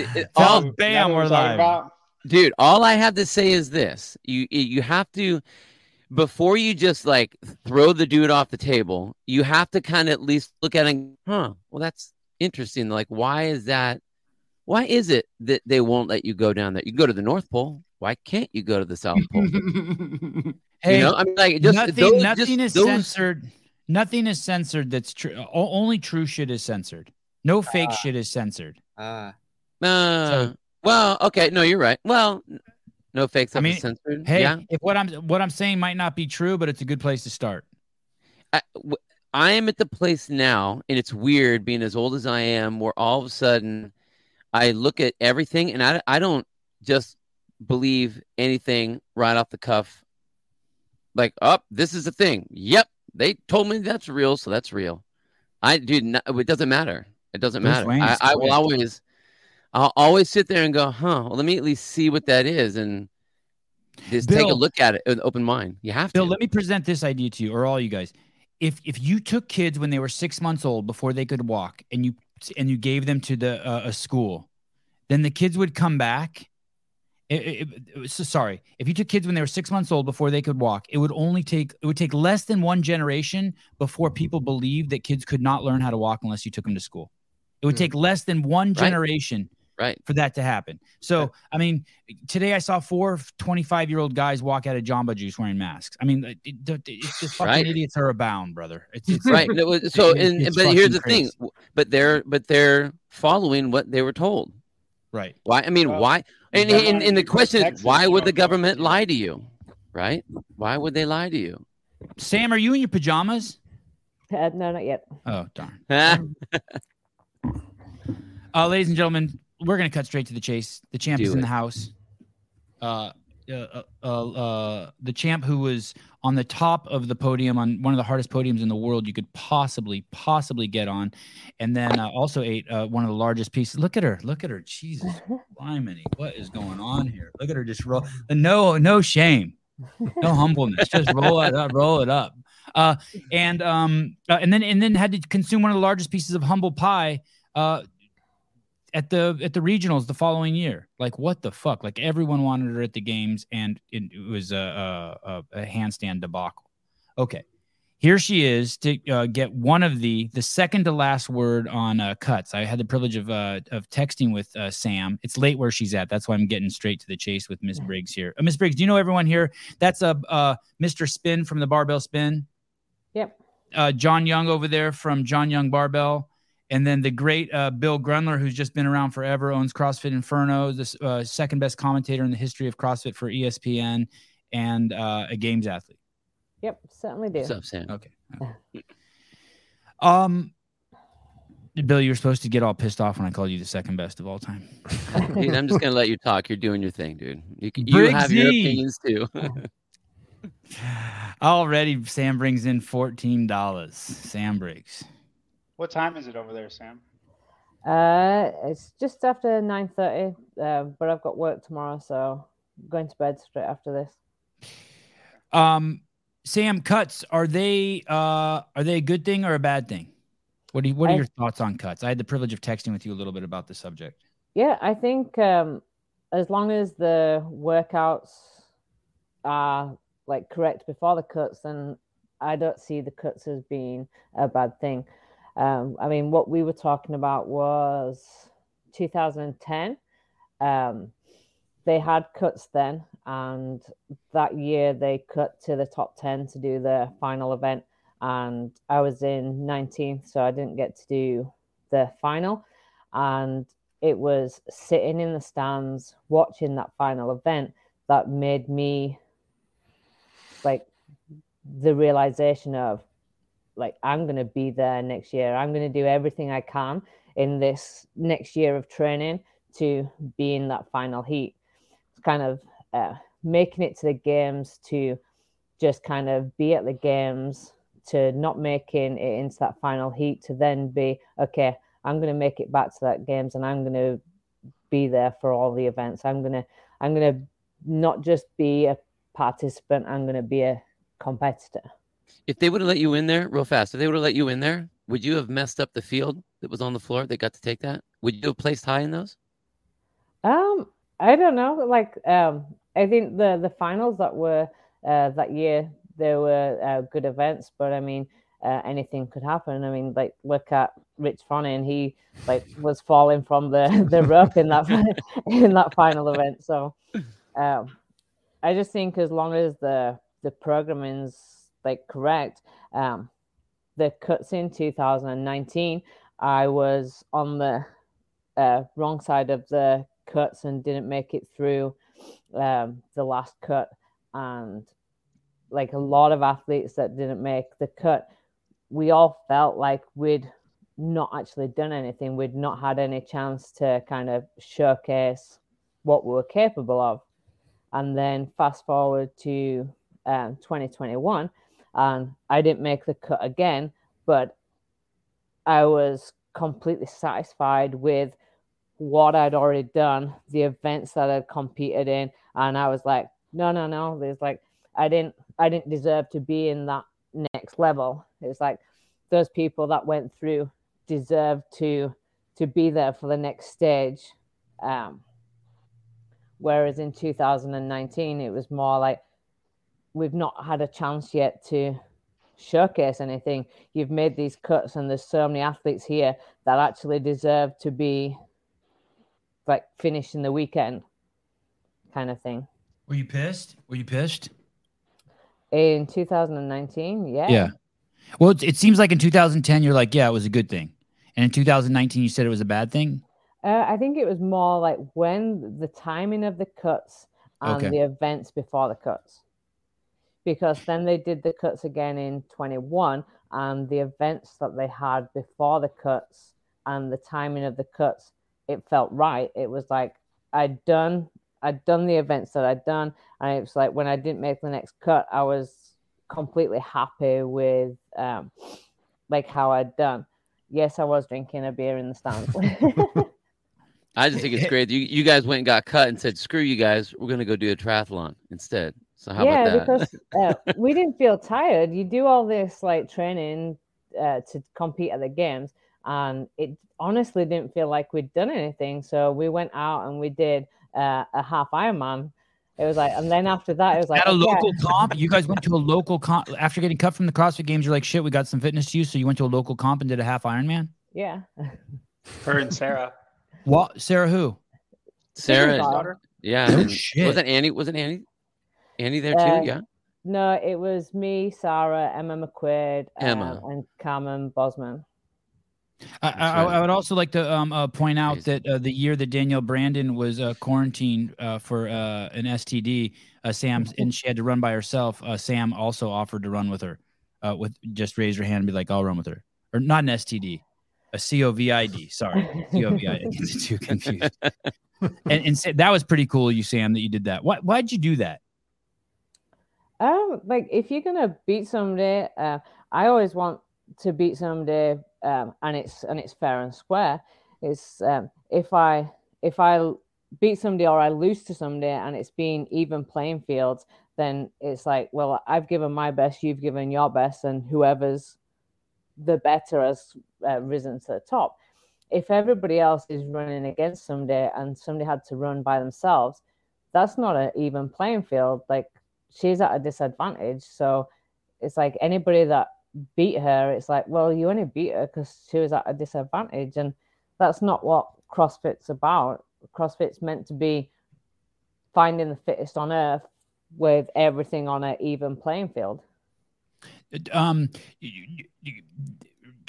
it, it, Tell all, him, Is that bam, we're live. about? dude all i have to say is this you you have to before you just like throw the dude off the table you have to kind of at least look at it and, huh well that's interesting like why is that why is it that they won't let you go down there you go to the north pole why can't you go to the south pole Hey, you know i mean like just nothing, those, nothing just is those- censored. Nothing is censored. That's true. Only true shit is censored. No fake Ah. shit is censored. Ah. Uh, So- well okay no you're right well no fake stuff mean, is censored Hey, yeah if what I'm what I'm saying might not be true, but it's a good place to start. I, w- I am at the place now, and it's weird being as old as I am, where all of a sudden I look at everything and I, I don't just believe anything right off the cuff. Like, oh, this is a thing. Yep, they told me that's real, so that's real. I do. Not, it doesn't matter. It doesn't Bruce matter. I, I will always, I'll always sit there and go, huh? Well, let me at least see what that is and just take a look at it with an open mind. You have Bill, to. let me present this idea to you, or all you guys. If if you took kids when they were six months old before they could walk, and you and you gave them to the uh, a school, then the kids would come back. It- it- it- so sorry, if you took kids when they were six months old before they could walk, it would only take it would take less than one generation before people believed that kids could not learn how to walk unless you took them to school. It would Hmm. take less than one generation right. For that to happen. So, Right. I mean, today I saw four 25 year old guys walk out of Jamba Juice wearing masks. I mean, it, it, it's just fucking Right. idiots are abound, brother. It's, it's right no, so It- and, it's but here's fucking the thing but they're but they're following what they were told right. why i mean Well, why and, that and, and the be what question is why would the chose. government lie to you right why would they lie to you Sam, are you in your pajamas? Uh, no, not yet. Oh, darn. Ah, Uh, ladies and gentlemen, we're going to cut straight to the chase. The champ Do is in it. the house. Uh, uh, uh, uh, uh, the champ who was on the top of the podium on one of the hardest podiums in the world you could possibly possibly get on, and then uh, also ate uh, one of the largest pieces. Look at her! Look at her! Jesus, blimey, what is going on here? Look at her just roll. No, no shame, no humbleness. Just roll it up, roll it up. Uh, and um, uh, and then and then had to consume one of the largest pieces of humble pie. Uh, at the at the regionals the following year. Like what the fuck? Like everyone wanted her at the games, and it, it was a, a a handstand debacle. Okay, here she is to uh, get one of the the second to last word on uh, cuts. I had the privilege of uh, of texting with uh, Sam. It's late where she's at. That's why I'm getting straight to the chase with Miss Briggs here. Uh, Miss Briggs, do you know everyone here? That's a uh, uh, Mr. Spin from the Barbell Spin. Yep. Uh, John Young over there from John Young Barbell and then the great uh, Bill Grundler, who's just been around forever, owns CrossFit Inferno, the uh, second best commentator in the history of CrossFit for ESPN, and uh, a games athlete. Yep, certainly do. what's up sam Okay. Um, Bill, you were supposed to get all pissed off when I called you the second best of all time. dude, i'm just gonna let you talk you're doing your thing dude you, can- you have your opinions too Already, Sam brings in fourteen dollars. Sam Briggs. What time is it over there, Sam? Uh, it's just after nine thirty, uh, but I've got work tomorrow, so I'm going to bed straight after this. Um, Sam, cuts are they uh are they a good thing or a bad thing? What do you, what are I- your thoughts on cuts? I had the privilege of texting with you a little bit about the subject. Yeah, I think um, as long as the workouts are like correct before the cuts, then I don't see the cuts as being a bad thing. Um, I mean, what we were talking about was 2010. Um, they had cuts then, and that year they cut to the top 10 to do the final event. And I was in 19th, so I didn't get to do the final. And it was sitting in the stands watching that final event that made me like the realization of like I'm going to be there next year. I'm going to do everything I can in this next year of training to be in that final heat. It's kind of uh, making it to the games to just kind of be at the games to not making it into that final heat to then be okay i'm going to make it back to that games and i'm going to be there for all the events i'm going to i'm going to not just be a participant i'm going to be a competitor if they would have let you in there real fast if they would have let you in there would you have messed up the field that was on the floor that got to take that would you have placed high in those Um, I don't know. Like, um, I think the the finals that were uh, that year there were uh, good events, but I mean, uh, anything could happen. I mean, like look at Rich Froning, he like was falling from the the rope in that in that final event. So, um, I just think as long as the the programming's like correct, um, the cuts in 2019, I was on the uh, wrong side of the cuts and didn't make it through um, the last cut. And like a lot of athletes that didn't make the cut, we all felt like we'd not actually done anything. We'd not had any chance to kind of showcase what we were capable of. And then fast forward to um, 2021, and I didn't make the cut again, but I was completely satisfied with what I'd already done, the events that I'd competed in, and I was like, no, no, no. There's like I didn't I didn't deserve to be in that next level. It's like those people that went through deserve to to be there for the next stage. Um, whereas in 2019, it was more like we've not had a chance yet to showcase anything. You've made these cuts, and there's so many athletes here that actually deserve to be like finishing the weekend, kind of thing. Were you pissed? Were you pissed? In 2019, yeah. Yeah. Well, it, it seems like in 2010 you're like, yeah, it was a good thing, and in 2019 you said it was a bad thing. Uh, I think it was more like when the timing of the cuts and Okay. the events before the cuts. Because then they did the cuts again in 21, and the events that they had before the cuts and the timing of the cuts, it felt right. It was like I'd done, I'd done the events that I'd done, and it was like when I didn't make the next cut, I was completely happy with um, like how I'd done. Yes, I was drinking a beer in the stands. I just think it's great. You you guys went and got cut and said, "Screw you guys, we're gonna go do a triathlon instead." So how yeah, about that? because uh, we didn't feel tired. You do all this like training uh, to compete at the games, and it honestly didn't feel like we'd done anything. So we went out and we did uh, a half Ironman. It was like, and then after that, it was like, At a okay, local comp, you guys went to a local comp after getting cut from the CrossFit Games. You're like, shit, we got some fitness to use. So you went to a local comp and did a half Ironman. yeah, Her and Sarah. What, Sarah? Who? Sarah, daughter. yeah, No and shit. wasn't Annie? Wasn't Annie? Annie there too? Uh, yeah. no, it was me, Sarah, Emma McQuaid, Emma. um, and Carmen Bosmans. I, I. I would also like to um, uh, point out Amazing. that uh, the year that Danielle Brandon was uh, quarantined uh, for uh, an STD, uh, Sam, and she had to run by herself. Uh, Sam also offered to run with her. Uh, with just raise her hand and be like, "I'll run with her," or not an STD, a COVID. Sorry, COVID. I get the confused. and and sa- that was pretty cool, you Sam, that you did that. Why why'd you do that? Um, like if you're gonna beat somebody, uh, I always want to beat somebody, um, and it's and it's fair and square. It's um, if I if I beat somebody or I lose to somebody, and it's been even playing fields, then it's like, well, I've given my best, you've given your best, and whoever's the better has uh, risen to the top. If everybody else is running against somebody and somebody had to run by themselves, that's not an even playing field. Like she's at a disadvantage. So it's like anybody that beat her, it's like, well, you only beat her because she was at a disadvantage. And that's not what CrossFit's about. CrossFit's meant to be finding the fittest on earth with everything on an even playing field. um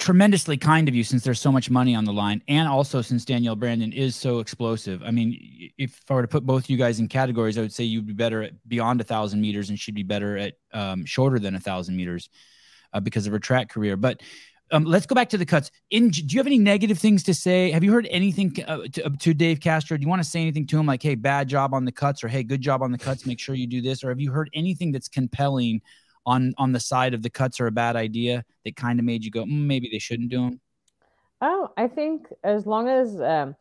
tremendously kind of you since there's so much money on the line and also since danielle brandon is so explosive i mean if i were to put both you guys in categories i would say you'd be better at beyond a thousand meters and she'd be better at um, shorter than a thousand meters uh, because of her track career but um, let's go back to the cuts. In, do you have any negative things to say? Have you heard anything uh, to, to Dave Castro? Do you want to say anything to him like, "Hey, bad job on the cuts," or "Hey, good job on the cuts. Make sure you do this," or have you heard anything that's compelling on on the side of the cuts are a bad idea that kind of made you go, mm, maybe they shouldn't do them? Oh, I think as long as um,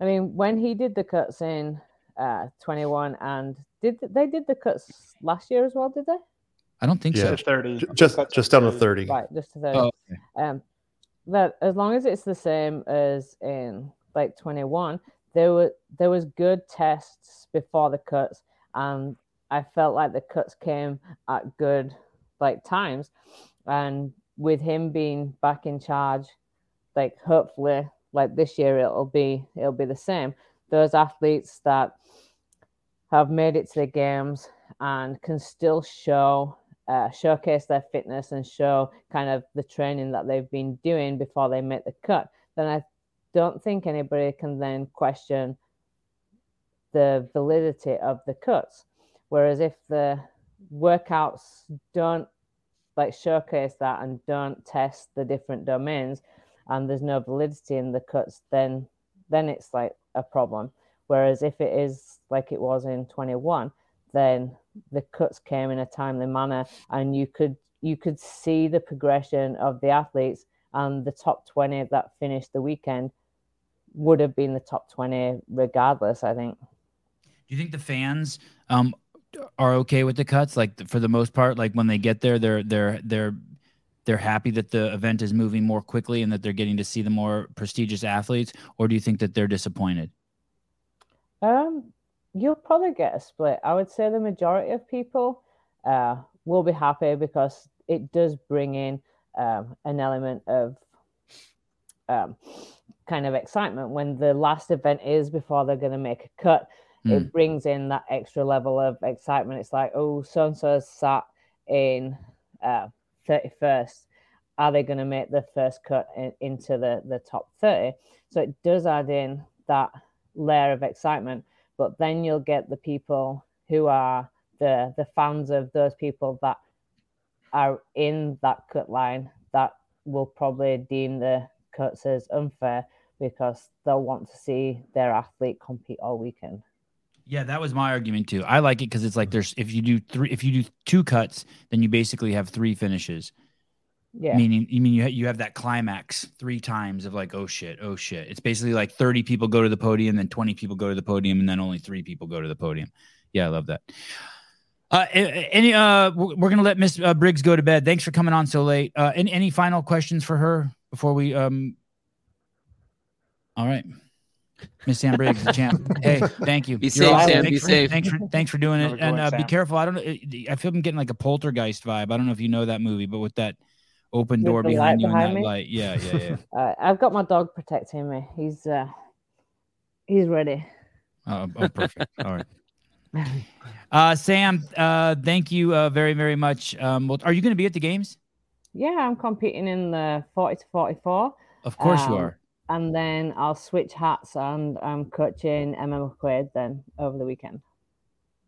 I mean, when he did the cuts in uh 21 and did they did the cuts last year as well, did they? I don't think Yeah. To 30. Just just are down to 30. Right, just to the Oh, okay. um that as long as it's the same as in like 21, there were there was good tests before the cuts, and I felt like the cuts came at good like times, and with him being back in charge, like hopefully like this year it'll be it'll be the same. Those athletes that have made it to the games and can still show uh, showcase their fitness and show kind of the training that they've been doing before they make the cut, then I don't think anybody can then question the validity of the cuts. Whereas if the workouts don't like showcase that and don't test the different domains and there's no validity in the cuts, then then it's like a problem. Whereas if it is like it was in 21, then the cuts came in a timely manner and you could you could see the progression of the athletes and the top 20 that finished the weekend would have been the top 20 regardless i think do you think the fans um, are okay with the cuts like for the most part like when they get there they're they're they're they're happy that the event is moving more quickly and that they're getting to see the more prestigious athletes or do you think that they're disappointed? Um you'll probably get a split. I would say the majority of people uh, will be happy because it does bring in um, an element of um, kind of excitement when the last event is before they're going to make a cut mm. it brings in that extra level of excitement it's like oh so and so sat in uh, 31st are they going to make the first cut in, into the the top 30 so it does add in that layer of excitement but then you'll get the people who are the the fans of those people that are in that cut line that will probably deem the cuts as unfair because they'll want to see their athlete compete all weekend. Yeah, that was my argument too. I like it because it's like there's if you do three if you do two cuts, then you basically have three finishes. Yeah. Meaning, you mean you ha- you have that climax three times of like, oh shit, oh shit. It's basically like 30 people go to the podium, then 20 people go to the podium, and then only three people go to the podium. Yeah, I love that. Uh, any uh, we're gonna let Miss uh, Briggs go to bed. Thanks for coming on so late. Uh, any any final questions for her before we um. All right. Miss Sam Briggs, the champ. Hey, thank you. Be You're safe, awesome. Sam. Thanks be for, safe. Thanks for thanks for doing it, and uh, be careful. I don't know. I feel I'm getting like a poltergeist vibe. I don't know if you know that movie, but with that open door behind you behind and that me? light. Yeah, yeah, yeah. uh, I've got my dog protecting me. He's uh he's ready. Oh, oh perfect. All right. Uh, Sam, uh, thank you uh, very, very much. Um, well, are you going to be at the games? Yeah, I'm competing in the 40 to 44. Of course um, you are. And then I'll switch hats and I'm coaching Emma McQuaid then over the weekend.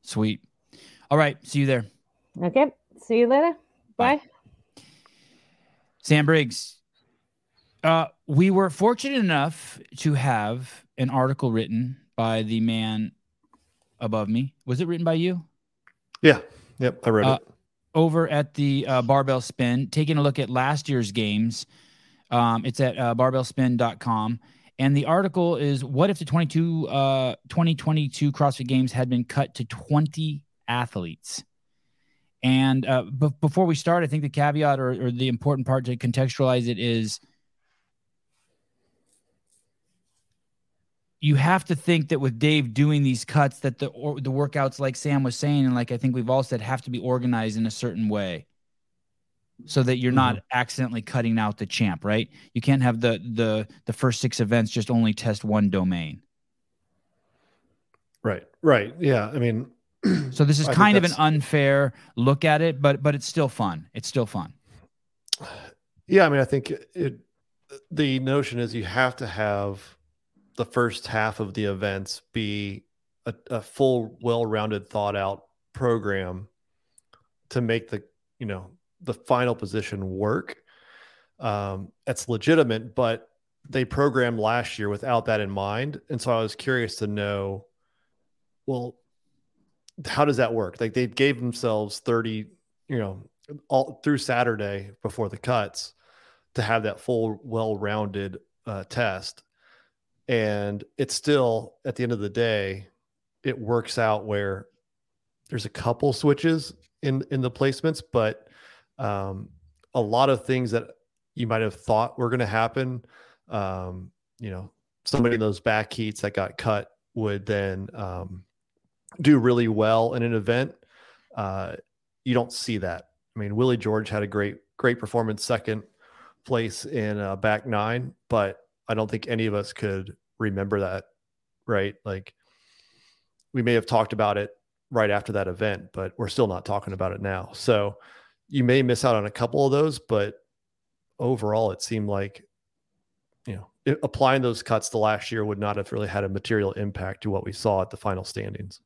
Sweet. All right. See you there. Okay. See you later. Bye. Bye. Sam Briggs, uh, we were fortunate enough to have an article written by the man above me. Was it written by you? Yeah. Yep. I read uh, it. Over at the uh, Barbell Spin, taking a look at last year's games. Um, it's at uh, barbellspin.com. And the article is What if the 22, uh, 2022 CrossFit Games had been cut to 20 athletes? And uh, b- before we start, I think the caveat or, or the important part to contextualize it is you have to think that with Dave doing these cuts, that the or, the workouts, like Sam was saying, and like I think we've all said, have to be organized in a certain way, so that you're mm-hmm. not accidentally cutting out the champ. Right? You can't have the the the first six events just only test one domain. Right. Right. Yeah. I mean, so this is kind of an unfair look at it, but but it's still fun. It's still fun. Yeah, I mean, I think it. The notion is you have to have the first half of the events be a, a full, well-rounded, thought-out program to make the you know the final position work. Um, it's legitimate, but they programmed last year without that in mind, and so I was curious to know. Well, how does that work? Like they gave themselves 30, you know, all through Saturday before the cuts to have that full, well-rounded uh, test. And it's still at the end of the day, it works out where there's a couple switches in in the placements, but um, a lot of things that you might have thought were going to happen, um, you know, somebody in those back heats that got cut would then um, do really well in an event. Uh, you don't see that. I mean, Willie George had a great, great performance, second place in uh, back nine, but I don't think any of us could remember that, right? Like, we may have talked about it right after that event, but we're still not talking about it now. So you may miss out on a couple of those, but overall, it seemed like, you know, it, applying those cuts to last year would not have really had a material impact to what we saw at the final standings.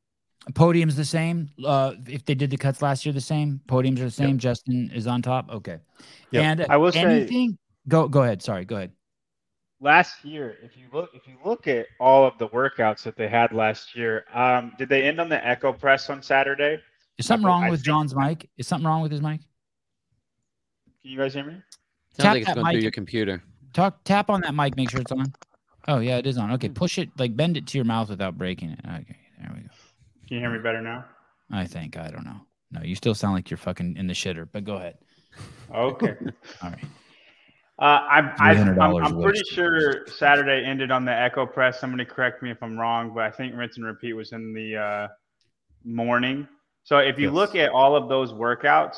Podium's the same. Uh, if they did the cuts last year, the same. Podiums are the same. Yep. Justin is on top. Okay. Yep. And I will anything. Say, go go ahead. Sorry. Go ahead. Last year, if you look, if you look at all of the workouts that they had last year, um, did they end on the Echo Press on Saturday? Is something wrong I with think... John's mic? Is something wrong with his mic? Can you guys hear me? Sounds tap like it's going mic. through your computer. Talk tap on that mic, make sure it's on. Oh yeah, it is on. Okay, push it like bend it to your mouth without breaking it. Okay, there we go. Can you hear me better now? I think. I don't know. No, you still sound like you're fucking in the shitter, but go ahead. Okay. All right. Uh, I'm, I'm, I'm pretty sure Saturday ended on the Echo Press. Somebody correct me if I'm wrong, but I think rinse and repeat was in the uh, morning. So if you yes. look at all of those workouts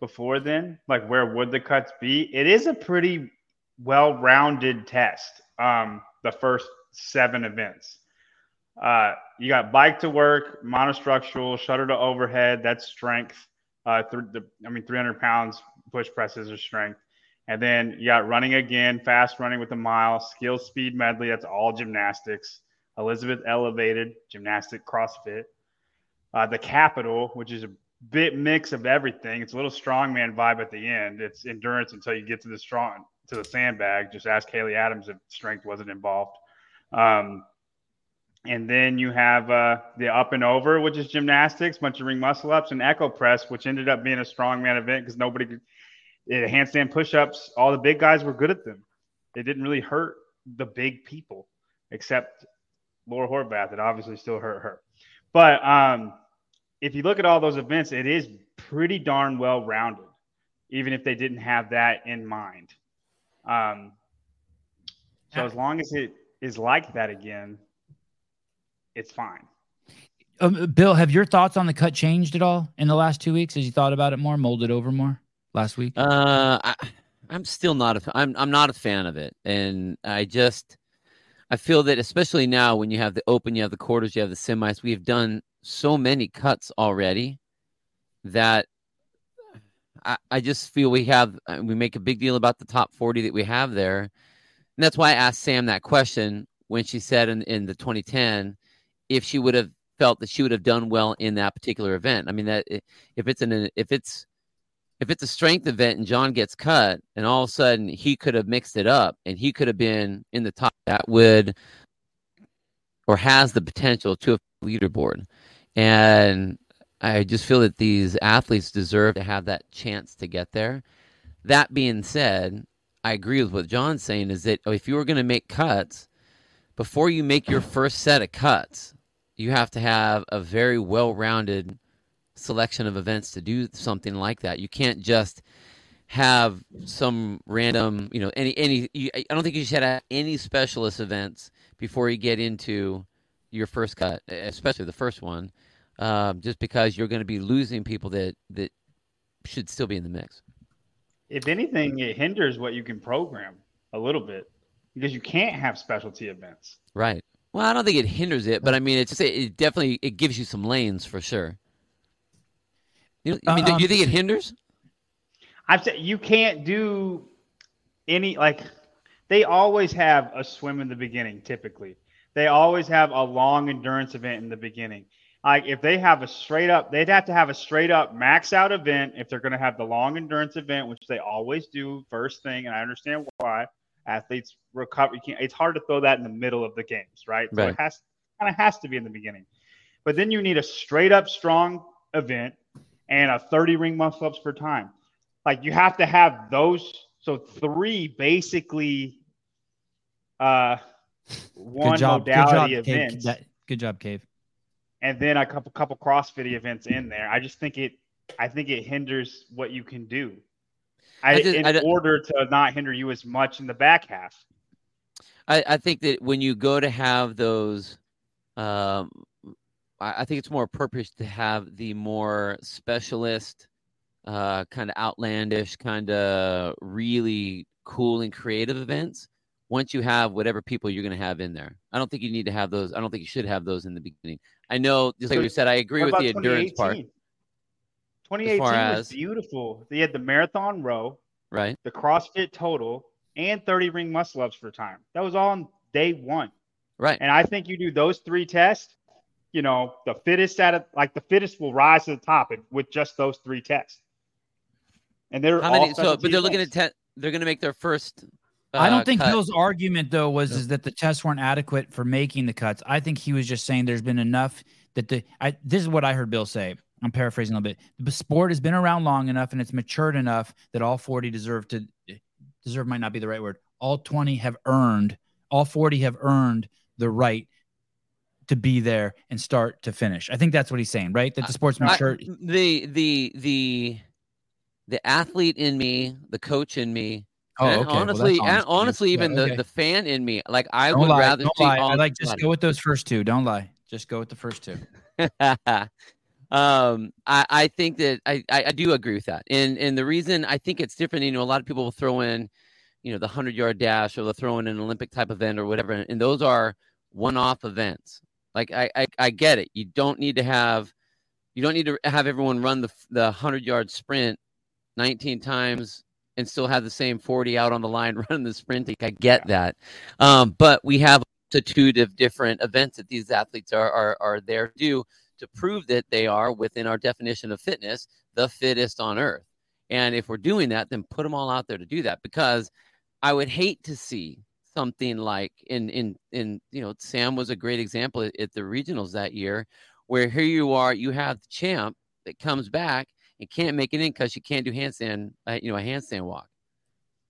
before then, like where would the cuts be? It is a pretty well-rounded test. Um, the first seven events. Uh, you got bike to work, monostructural, shutter to overhead. That's strength. Uh, th- the, I mean, 300 pounds push presses are strength. And then you got running again, fast running with a mile, skill speed medley. That's all gymnastics. Elizabeth elevated, gymnastic CrossFit. Uh, the capital, which is a bit mix of everything. It's a little strongman vibe at the end. It's endurance until you get to the strong to the sandbag. Just ask Haley Adams if strength wasn't involved. Um, and then you have uh, the up and over, which is gymnastics, bunch of ring muscle ups, and echo press, which ended up being a strongman event because nobody could. Handstand push ups, all the big guys were good at them. It didn't really hurt the big people, except Laura Horvath. It obviously still hurt her. But um, if you look at all those events, it is pretty darn well rounded, even if they didn't have that in mind. Um, so as long as it is like that again, it's fine. Um, Bill, have your thoughts on the cut changed at all in the last two weeks? As you thought about it more, molded over more last week? Uh, I, I'm still not a. I'm I'm not a fan of it, and I just I feel that especially now when you have the open, you have the quarters, you have the semis. We have done so many cuts already that I, I just feel we have uh, we make a big deal about the top 40 that we have there. And that's why I asked Sam that question when she said in, in the 2010 if she would have felt that she would have done well in that particular event. I mean that if it's an if it's if it's a strength event and John gets cut and all of a sudden he could have mixed it up and he could have been in the top that would or has the potential to a leaderboard. And I just feel that these athletes deserve to have that chance to get there. That being said, I agree with what John's saying is that oh, if you were going to make cuts, before you make your first set of cuts, you have to have a very well rounded selection of events to do something like that. You can't just have some random, you know, any any. You, I don't think you should have any specialist events before you get into your first cut, especially the first one, um, just because you're going to be losing people that that should still be in the mix. If anything, it hinders what you can program a little bit because you can't have specialty events. Right. Well, I don't think it hinders it, but I mean, it's just it definitely it gives you some lanes for sure. You I mean, um, do you think it hinders? I'm saying you can't do any like they always have a swim in the beginning. Typically, they always have a long endurance event in the beginning. Like if they have a straight up, they'd have to have a straight up max out event if they're going to have the long endurance event, which they always do first thing, and I understand why athletes recover. You can't, it's hard to throw that in the middle of the games, right? right. So it has kind of has to be in the beginning. But then you need a straight up strong event and a 30 ring muscle ups per time. Like you have to have those. So three basically uh one job, modality good job, events. Cave. Good job, Cave. And then a couple couple CrossFit events in there. I just think it I think it hinders what you can do. I, I just, in I order to not hinder you as much in the back half. I, I think that when you go to have those, um, I, think it's more appropriate to have the more specialist, uh, kind of outlandish, kind of really cool and creative events. Once you have whatever people you're going to have in there, I don't think you need to have those. I don't think you should have those in the beginning. I know, just like you said, I agree with the endurance part. 2018 as, was beautiful. They had the marathon row, right? The CrossFit total, and 30 ring muscle ups for time. That was all on day one. Right. And I think you do those three tests, you know, the fittest at it, like the fittest will rise to the top with just those three tests. And they're How many, so, but they're looking at te- they're going to make their first. Uh, I don't think cut. Bill's argument though was is that the tests weren't adequate for making the cuts. I think he was just saying there's been enough that the. I, this is what I heard Bill say. I'm paraphrasing a little bit. The sport has been around long enough and it's matured enough that all 40 deserve to deserve might not be the right word. All 20 have earned, all 40 have earned the right to be there and start to finish. I think that's what he's saying, right? That the sportsman. I, the the the the athlete in me, the coach in me, Oh, okay. honestly, well, and honestly, even yeah, okay. the, the fan in me, like I don't would lie, rather see. Lie. I like just go with those first two. Don't lie. Just go with the first two. um, I, I think that I, I, I, do agree with that. And and the reason I think it's different, you know, a lot of people will throw in, you know, the hundred yard dash or they'll throw in an Olympic type event or whatever, and those are one off events. Like I, I I get it. You don't need to have, you don't need to have everyone run the the hundred yard sprint, nineteen times and still have the same 40 out on the line running the sprint. I get that. Um, but we have a multitude of different events that these athletes are, are, are there to do to prove that they are within our definition of fitness the fittest on earth. And if we're doing that, then put them all out there to do that because I would hate to see something like in in in you know Sam was a great example at, at the regionals that year where here you are you have the champ that comes back and can't make it in because she can't do handstand uh, you know a handstand walk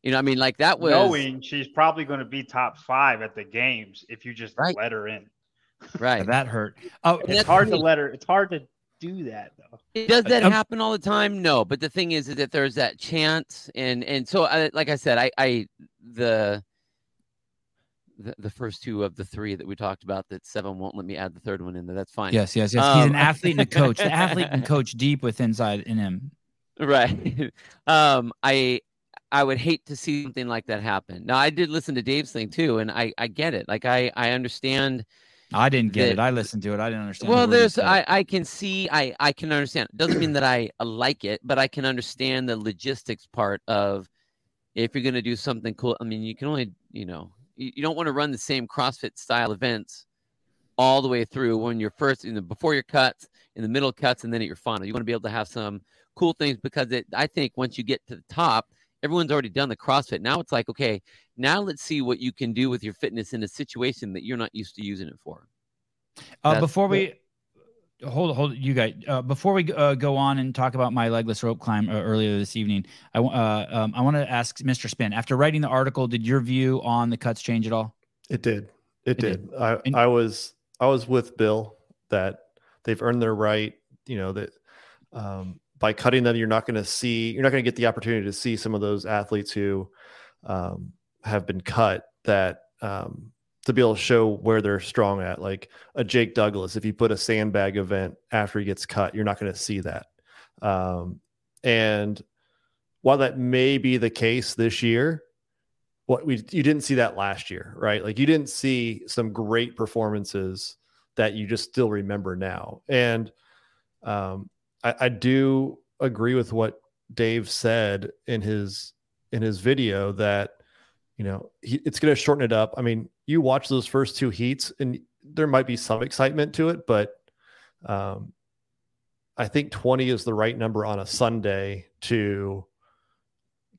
you know I mean like that was knowing she's probably going to be top 5 at the games if you just right. let her in Right. that hurt. Oh, it's hard to let her. It's hard to do that though. Does that happen all the time? No, but the thing is, is that there's that chance, and and so I, like I said, I I the, the the first two of the three that we talked about that Sevan won't let me add the third one in there. That's fine. Yes, yes, yes. Um, He's an athlete and a coach. The athlete can coach deep with inside in him. Right. Um, I I would hate to see something like that happen. Now I did listen to Dave's thing too, and I I get it. Like I I understand I didn't get that, it. I listened to it. I didn't understand. Well, there's I I can see I I can understand. It doesn't mean that I like it, but I can understand the logistics part of if you're going to do something cool. I mean, you can only you know you, don't want to run the same CrossFit style events all the way through when you're first in the before your cuts, in the middle cuts, and then at your final. You want to be able to have some cool things because it. I think once you get to the top, everyone's already done the CrossFit. Now it's like, okay, now let's see what you can do with your fitness in a situation that you're not used to using it for. Uh, before we hold hold you guys uh, before we uh, go on and talk about my legless rope climb uh, earlier this evening, I uh, um, I want to ask Mr. Spin. After writing the article, did your view on the cuts change at all? It did. It, it did. did. I and- I was I was with Bill that they've earned their right. You know that um, by cutting them, you're not going to see, you're not going to get the opportunity to see some of those athletes who um, have been cut that um, to be able to show where they're strong at. Like a Jake Douglas, if you put a sandbag event after he gets cut, you're not going to see that. Um, and while that may be the case this year, what we you didn't see that last year, right? Like you didn't see some great performances that you just still remember now. And um, I, I do agree with what Dave said in his in his video that you know he, it's going to shorten it up. I mean, you watch those first two heats, and there might be some excitement to it, but um, I think 20 is the right number on a Sunday to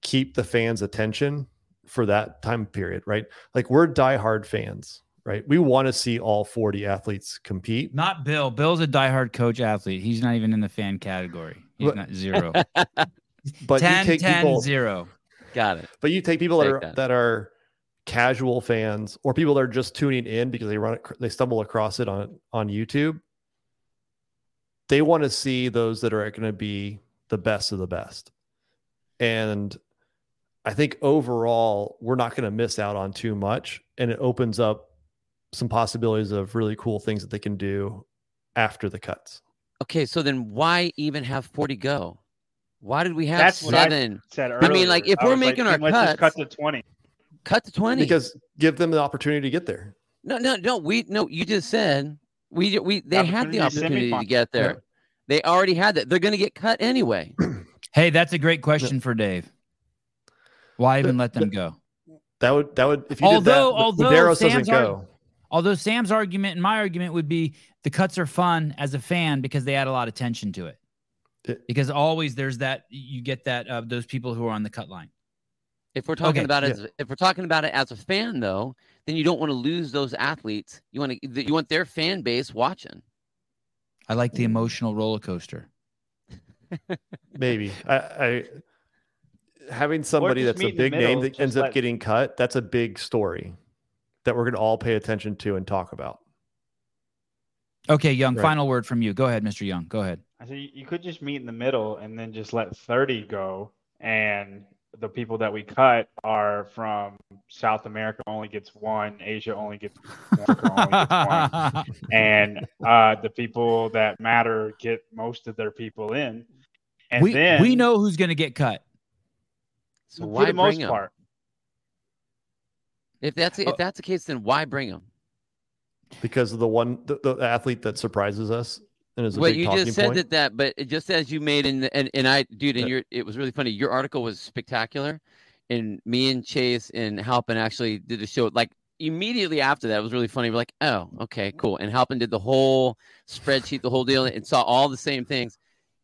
keep the fans' attention for that time period, right? Like we're diehard fans right? We want to see all 40 athletes compete. Not Bill. Bill's a diehard coach athlete. He's not even in the fan category. He's but, not zero. but 10, 10 people, 0. Got it. But you take people take that are that. that. are casual fans or people that are just tuning in because they run it, they stumble across it on on YouTube. They want to see those that are going to be the best of the best. And I think overall we're not going to miss out on too much, and it opens up some possibilities of really cool things that they can do after the cuts. Okay, so then why even have 40 go? Why did we have That's seven? I, said earlier. I mean, like if I we're making like, our cuts, cut to 20. Cut to 20. Because give them the opportunity to get there. No, no, no. We no, you just said we we they the had the opportunity to get there. Yeah. They already had that. They're going to get cut anyway. hey, that's a great question for Dave. Why even let them go? That would that would if you although did that, although Medeiros doesn't go. Although Sam's argument and my argument would be the cuts are fun as a fan because they add a lot of tension to it. It because always there's that you get that of uh, those people who are on the cut line. If we're talking okay. about it, yeah. as, if we're talking about it as a fan, though, then you don't want to lose those athletes. You want to you want their fan base watching. I like the emotional roller coaster. Maybe I, I having somebody that's a big middle, name that ends let... up getting cut. That's a big story that we're going to all pay attention to and talk about. Okay, Young. Right. Final word from you. Go ahead, Mr. Young. Go ahead. I said you could just meet in the middle and then just let thirty go, and the people that we cut are from South America only gets one, Asia only gets one, only gets one. and uh, the people that matter get most of their people in. And we, then we know who's going to get cut. So why for the most them? part? If that's if oh. that's the case, then why bring them? Because of the one the, the athlete that surprises us and is a Wait, you just said point. that that, but just as you made in and and I, dude, and your it was really funny. Your article was spectacular, and me and Chase and Halpin actually did a show like immediately after that. It was really funny. We're like, oh, okay, cool. And Halpin did the whole spreadsheet, the whole deal, and saw all the same things.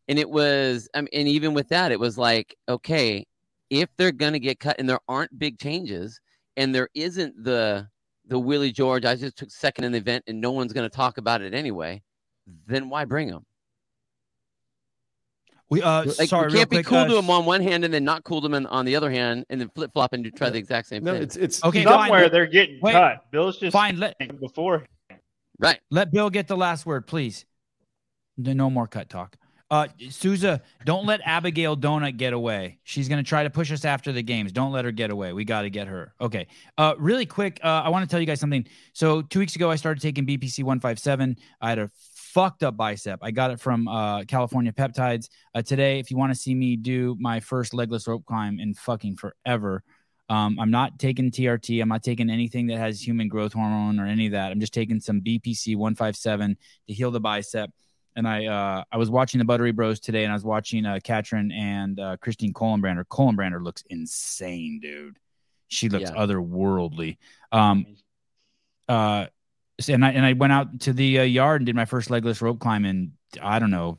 And it was, I mean, and even with that, it was like, okay, if they're gonna get cut, and there aren't big changes, and there isn't the the Willie George, I just took second in the event, and no one's gonna talk about it anyway then why bring them? We uh like, sorry, you can't be quick, cool uh, to them on one hand and then not cool to them on the other hand, and then flip flop and try the exact same no, thing. it's it's okay. Somewhere fine, they're getting wait, cut. Bill's just fine. Let before right. Let Bill get the last word, please. No more cut talk. Uh, Souza, don't let Abigail Donut get away. She's going to try to push us after the games. Don't let her get away. We got to get her. Okay. Uh, really quick, uh, I want to tell you guys something. So two weeks ago, I started taking BPC 157. I had a fucked up bicep. I got it from uh, California Peptides. Uh, today, if you want to see me do my first legless rope climb in fucking forever, um, I'm not taking TRT. I'm not taking anything that has human growth hormone or any of that. I'm just taking some BPC 157 to heal the bicep. And I uh, I was watching the Buttery Bros today, and I was watching uh, Katrin and uh, Christine Kolenbrander. Kolenbrander looks insane, dude. She looks yeah. otherworldly. Um, uh, and I and I went out to the uh, yard and did my first legless rope climb in I don't know,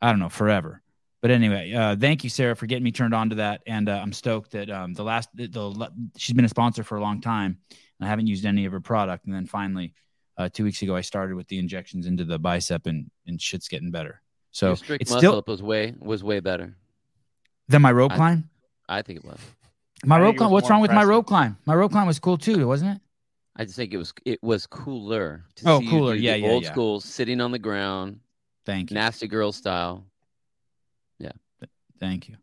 I don't know forever. But anyway, uh, thank you, Sarah, for getting me turned on to that, and uh, I'm stoked that um, the last the, the, she's been a sponsor for a long time, and I haven't used any of her product, and then finally, uh, two weeks ago, I started with the injections into the bicep, and and shit's getting better. So strict it's muscle still, up was way was way better than my rope I, climb. I think it was. My rope climb. What's wrong impressive. with my rope climb? My rope climb was cool too, wasn't it? I just think it was it was cooler. To oh, cooler, yeah, yeah, old yeah. school, sitting on the ground. Thank you. Nasty girl style. Yeah. Thank you.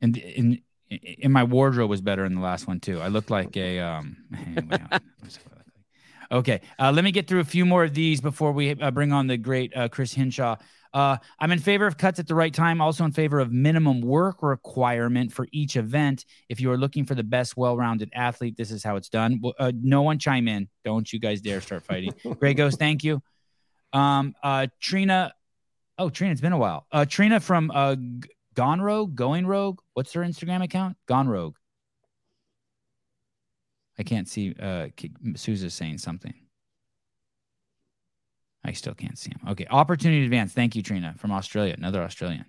And in in my wardrobe was better in the last one too. I looked like a um. okay, uh, let me get through a few more of these before we uh, bring on the great uh, Chris Hinshaw. Uh, I'm in favor of cuts at the right time. Also in favor of minimum work requirement for each event. If you are looking for the best well-rounded athlete, this is how it's done. Uh, no one chime in. Don't you guys dare start fighting. Gray Ghost, thank you. Um, uh, Trina. Oh, Trina, it's been a while. Uh, Trina from uh, Gone Rogue, Going Rogue. What's her Instagram account? Gone Rogue. I can't see. Uh, Sousa's saying something. I still can't see him. Okay. Opportunity advance. Thank you, Trina, from Australia. Another Australian.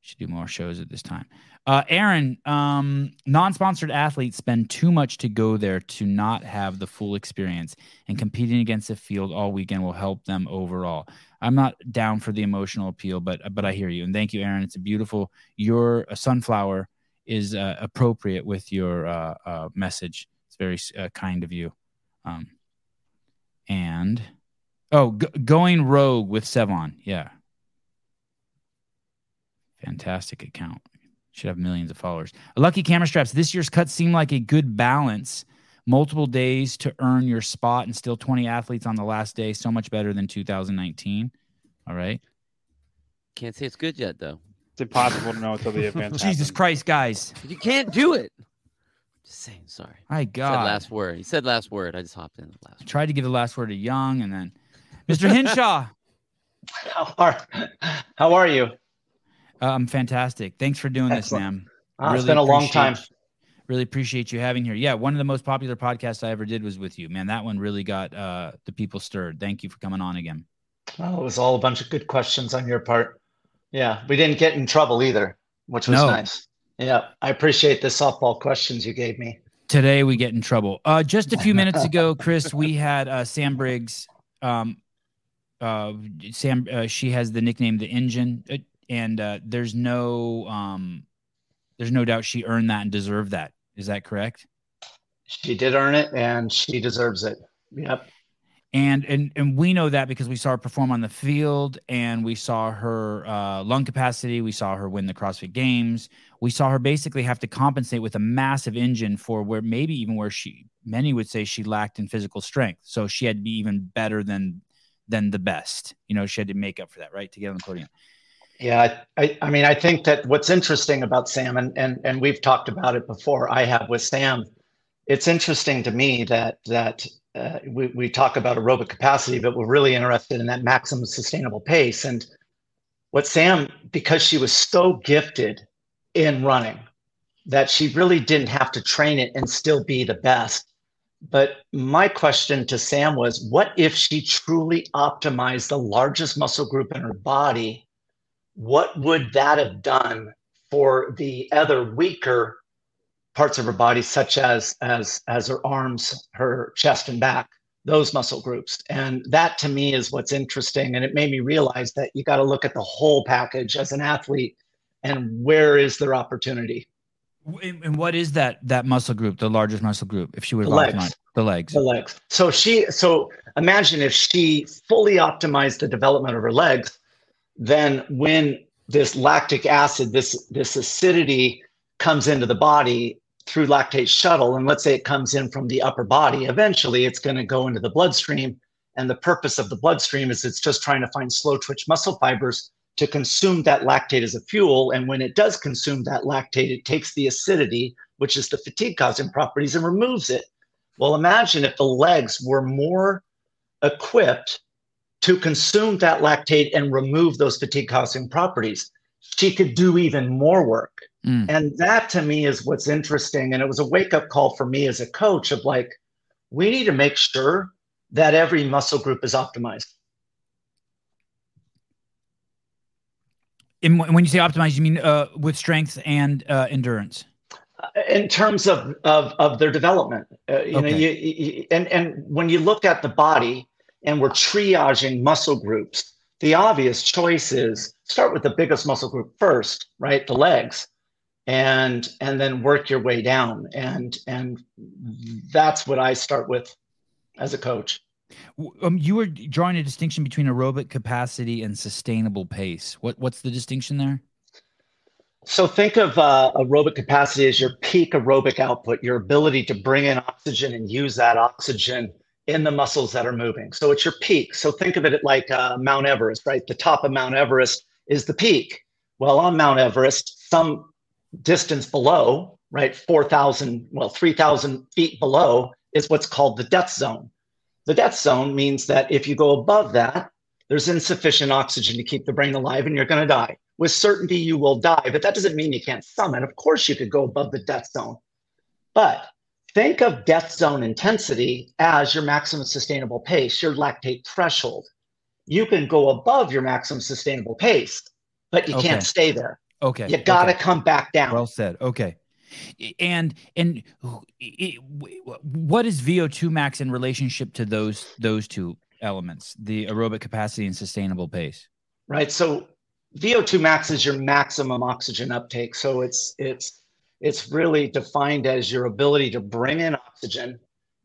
Should do more shows at this time. Uh, Aaron, um, non sponsored athletes spend too much to go there to not have the full experience, and competing against the field all weekend will help them overall. I'm not down for the emotional appeal, but but I hear you. And thank you, Aaron. It's a beautiful, your a sunflower is uh, appropriate with your uh, uh message. It's very uh, kind of you. Um, and Oh, g- going rogue with Sevan. Yeah. Fantastic account. Should have millions of followers. Lucky camera straps. This year's cut seemed like a good balance. Multiple days to earn your spot and still 20 athletes on the last day. So much better than 2019. All right. Can't say it's good yet, though. It's impossible to know until the event. Jesus Christ, guys. You can't do it. Just saying, sorry. My God. Said last word. He said last word. I just hopped in the last. Tried to give the last word to Young, and then Mr. Hinshaw. how are How are you? Uh, I'm fantastic. Thanks for doing Excellent. this, Sam. Uh, really it's been a long time. Really appreciate you having here. Yeah, one of the most popular podcasts I ever did was with you, man. That one really got uh, the people stirred. Thank you for coming on again. Well, it was all a bunch of good questions on your part. Yeah, we didn't get in trouble either, which was no. nice. Yeah, I appreciate the softball questions you gave me. Today we get in trouble. Uh, just a few minutes ago, Chris, we had uh, Sam Briggs. Um, uh, Sam, uh, she has the nickname the Engine, uh, and uh, there's no, um, there's no doubt she earned that and deserved that. Is that correct? She did earn it, and she deserves it. Yep and and and we know that because we saw her perform on the field and we saw her uh, lung capacity. We saw her win the crossfit games. We saw her basically have to compensate with a massive engine for where maybe even where she many would say she lacked in physical strength. So she had to be even better than than the best. You know she had to make up for that right to get on the podium. Yeah i i mean i think that what's interesting about sam and and, and we've talked about it before i have with sam it's interesting to me that that uh, we, we talk about aerobic capacity, but we're really interested in that maximum sustainable pace. And what Sam, because she was so gifted in running, that she really didn't have to train it and still be the best. But my question to Sam was what if she truly optimized the largest muscle group in her body? What would that have done for the other weaker parts of her body, such as as as her arms, her chest and back, those muscle groups. And that to me is what's interesting. And it made me realize that you got to look at the whole package as an athlete and where is their opportunity. And what is that that muscle group, the largest muscle group? If she would the legs. the legs, the legs. So she, so imagine if she fully optimized the development of her legs, then when this lactic acid, this this acidity comes into the body, through lactate shuttle, and let's say it comes in from the upper body, eventually it's going to go into the bloodstream. And the purpose of the bloodstream is it's just trying to find slow twitch muscle fibers to consume that lactate as a fuel. And when it does consume that lactate, it takes the acidity, which is the fatigue causing properties, and removes it. Well, imagine if the legs were more equipped to consume that lactate and remove those fatigue causing properties. She could do even more work. Mm. And that to me is what's interesting. And it was a wake up call for me as a coach of like, we need to make sure that every muscle group is optimized. And when you say optimized, you mean uh, with strength and uh, endurance? Uh, in terms of, of, of their development, uh, you okay. know, you, you, and, and when you look at the body and we're triaging muscle groups, the obvious choice is start with the biggest muscle group first, right? The legs and and then work your way down. And and that's what i start with as a coach. Um, you were drawing a distinction between aerobic capacity and sustainable pace. What what's the distinction there? So think of uh, aerobic capacity as your peak aerobic output your ability to bring in oxygen and use that oxygen in the muscles that are moving. So it's your peak. So think of it like uh, mount everest right? The top of mount everest is the peak. Well on mount everest some distance below, right, 4,000, well, 3,000 feet below is what's called the death zone. The death zone means that if you go above that, there's insufficient oxygen to keep the brain alive and you're going to die. With certainty, you will die, but that doesn't mean you can't summon. Of course, you could go above the death zone. But think of death zone intensity as your maximum sustainable pace, your lactate threshold. You can go above your maximum sustainable pace, but you okay. can't stay there. Okay. You got to okay. come back down. Well said. Okay. And and it, what is VO2 max in relationship to those those two elements, the aerobic capacity and sustainable pace? Right. So VO2 max is your maximum oxygen uptake. So it's it's it's really defined as your ability to bring in oxygen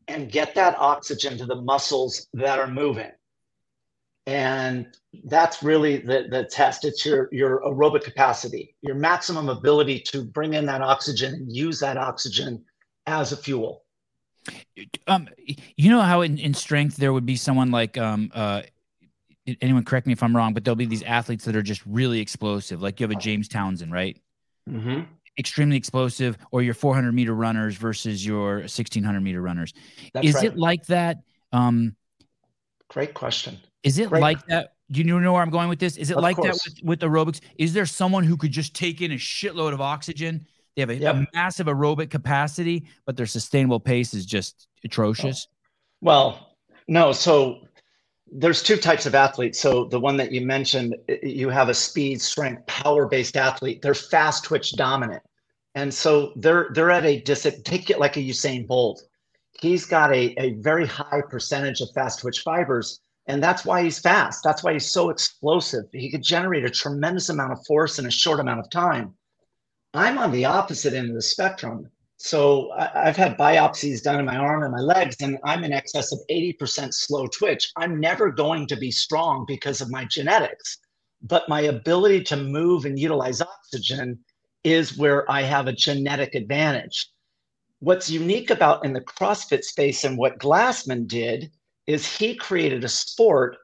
and get that oxygen to the muscles that are moving. And that's really the, the test. It's your, your aerobic capacity, your maximum ability to bring in that oxygen and use that oxygen as a fuel. Um, you know how in, in strength there would be someone like um uh anyone correct me if I'm wrong, but there'll be these athletes that are just really explosive. Like you have a James Townsend, right? Mm-hmm. Extremely explosive, or your 400 meter runners versus your 1600 meter runners. That's is right. it like that? Um, Great question. Is it Great. like that? Do you know where I'm going with this? Is it Of like course. that with, with aerobics? Is there someone who could just take in a shitload of oxygen? They have a, a massive aerobic capacity, but their sustainable pace is just oh. atrocious. Well, no. So there's two types of athletes. So the one that you mentioned, you have a speed, strength, power-based athlete. They're fast twitch dominant, and so they're they're at a dis. Take it like a Usain Bolt. He's got a, a very high percentage of fast twitch fibers, and that's why he's fast. That's why he's so explosive. He could generate a tremendous amount of force in a short amount of time. I'm on the opposite end of the spectrum. So I, I've had biopsies done in my arm and my legs, and I'm in excess of 80% slow twitch. I'm never going to be strong because of my genetics, but my ability to move and utilize oxygen is where I have a genetic advantage. What's unique about in the CrossFit space and what Glassman did is he created a sport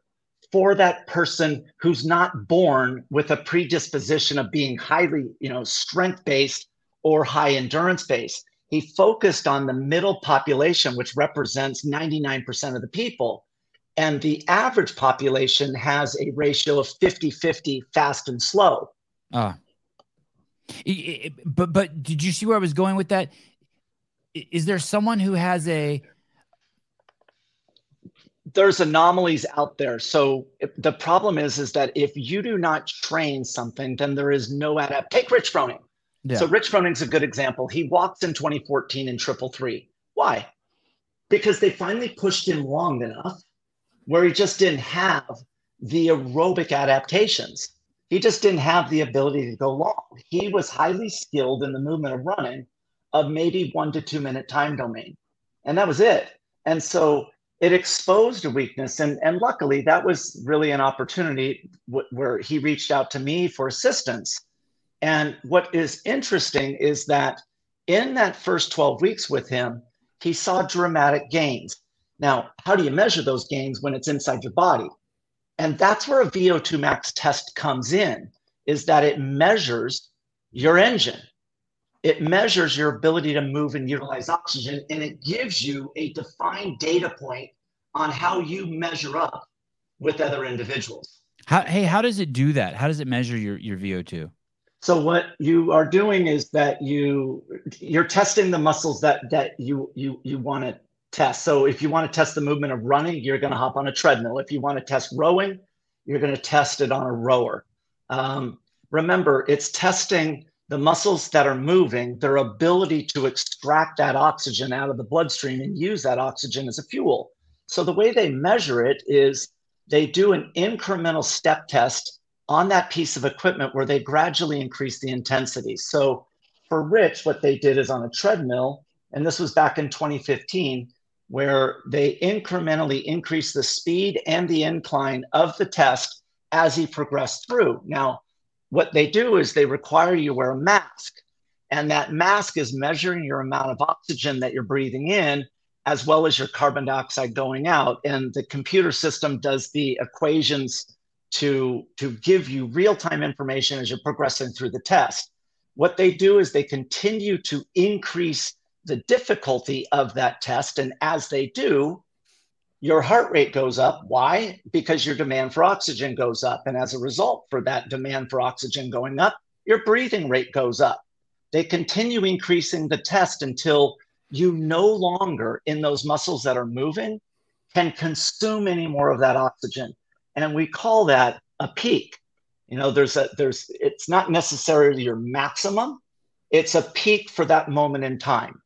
for that person who's not born with a predisposition of being highly, you know, strength based or high endurance based. He focused on the middle population, which represents 99% of the people. And the average population has a ratio of 50 50 fast and slow. Ah. I- but but did you see where I was going with that? Is there someone who has a There's anomalies out there. So the problem is, is that if you do not train something, then there is no adapt. Take Rich Froning. yeah. So Rich Froning's a good example. He walks in 2014 in triple three. Why? Because they finally pushed him long enough where he just didn't have the aerobic adaptations. He just didn't have the ability to go long. He was highly skilled in the movement of running of maybe one to two minute time domain. And that was it. And so it exposed a weakness. And, and luckily, that was really an opportunity w- where he reached out to me for assistance. And what is interesting is that in that first 12 weeks with him, he saw dramatic gains. Now, how do you measure those gains when it's inside your body? And that's where a VO2 max test comes in, is that it measures your engine. It measures your ability to move and utilize oxygen, and it gives you a defined data point on how you measure up with other individuals. how, hey, how does it do that? How does it measure your your VO2? So what you are doing is that you you're testing the muscles that that you you you want to test. So if you want to test the movement of running, you're going to hop on a treadmill. If you want to test rowing, you're going to test it on a rower. Um, remember, it's testing the muscles that are moving, their ability to extract that oxygen out of the bloodstream and use that oxygen as a fuel. So the way they measure it is they do an incremental step test on that piece of equipment where they gradually increase the intensity. So for Rich, what they did is on a treadmill, and this was back in 2015, where they incrementally increased the speed and the incline of the test as he progressed through. Now, what they do is they require you wear a mask, and that mask is measuring your amount of oxygen that you're breathing in as well as your carbon dioxide going out. And the computer system does the equations to, to give you real time information as you're progressing through the test. What they do is they continue to increase the difficulty of that test. And as they do, your heart rate goes up. Why? Because your demand for oxygen goes up. And as a result, for that demand for oxygen going up, your breathing rate goes up. They continue increasing the test until you no longer, in those muscles that are moving, can consume any more of that oxygen. And we call that a peak. You know, there's a, there's, it's not necessarily your maximum, it's a peak for that moment in time.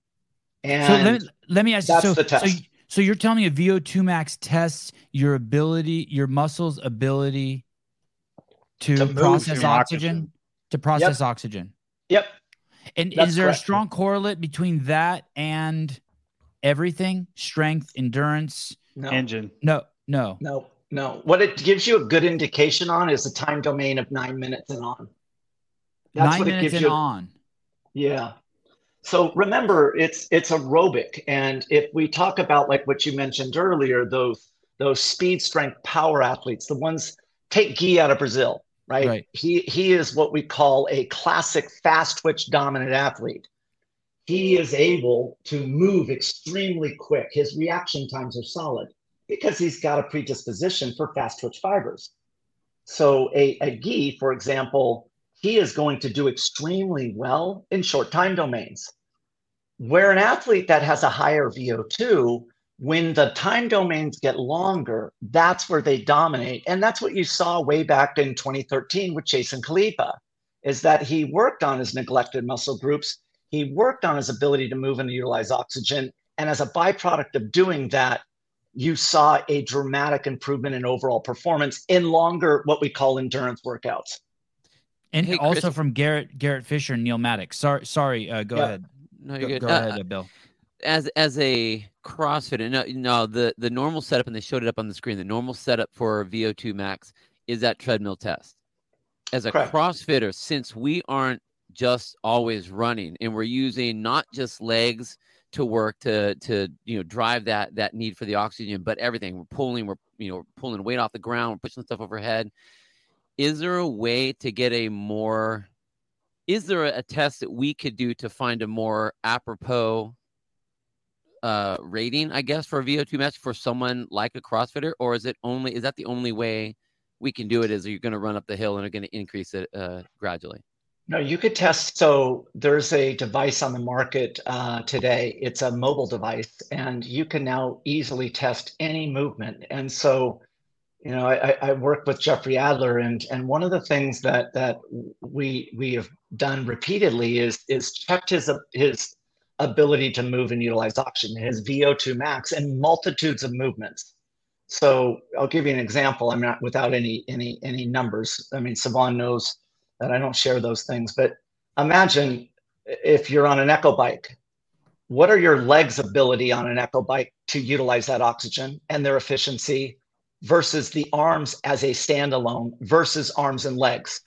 And so let, let me ask you. that's So, the test. so so you're telling me a VO2 max tests your ability, your muscles' ability to, To process oxygen, oxygen. to process oxygen. yep, And That's is there correct. a strong correlate between that and everything? Strength, endurance? no, Engine. No, no. no, No. What it gives you a good indication on is a time domain of nine minutes and on. That's nine what minutes it gives and you. on. Yeah. So remember, it's it's aerobic, and if we talk about like what you mentioned earlier, those those speed, strength, power athletes, the ones take Gui out of Brazil, right? right? He he is what we call a classic fast twitch dominant athlete. He is able to move extremely quick. His reaction times are solid because he's got a predisposition for fast twitch fibers. So a, a Gui, for example, he is going to do extremely well in short time domains. Where an athlete that has a higher VO2, when the time domains get longer, that's where they dominate. And that's what you saw way back in 2013 with Jason Khalipa, is that he worked on his neglected muscle groups. He worked on his ability to move and utilize oxygen. And as a byproduct of doing that, you saw a dramatic improvement in overall performance in longer, what we call endurance workouts. And hey, also Chris, from Garrett Garrett Fisher and Neal Maddox. Sorry, sorry. Uh, go yeah. ahead. No, you're go, good. Go uh, ahead, Bill. As as a CrossFit, no, no, the the normal setup, and they showed it up on the screen. The normal setup for VO2 max is that treadmill test. As a Correct. CrossFitter, since we aren't just always running, and we're using not just legs to work to to you know drive that that need for the oxygen, but everything. We're pulling, we're you know pulling weight off the ground, we're pushing stuff overhead is there a way to get a more is there a test that we could do to find a more apropos uh, rating, I guess, for a VO2 max for someone like a CrossFitter, or is it only is that the only way we can do it? Is you're going to run up the hill and are going to increase it uh, gradually? No, you could test. So there's a device on the market uh, today. It's a mobile device, and you can now easily test any movement. And so you know, I, I work with Jeffrey Adler, and and one of the things that that we we have done repeatedly is is checked his his ability to move and utilize oxygen, his VO2 max, and multitudes of movements. So I'll give you an example. I'm not without any any any numbers. I mean, Sevan knows that I don't share those things, but imagine if you're on an echo bike. What are your legs' ability on an echo bike to utilize that oxygen and their efficiency? Versus the arms as a standalone versus arms and legs.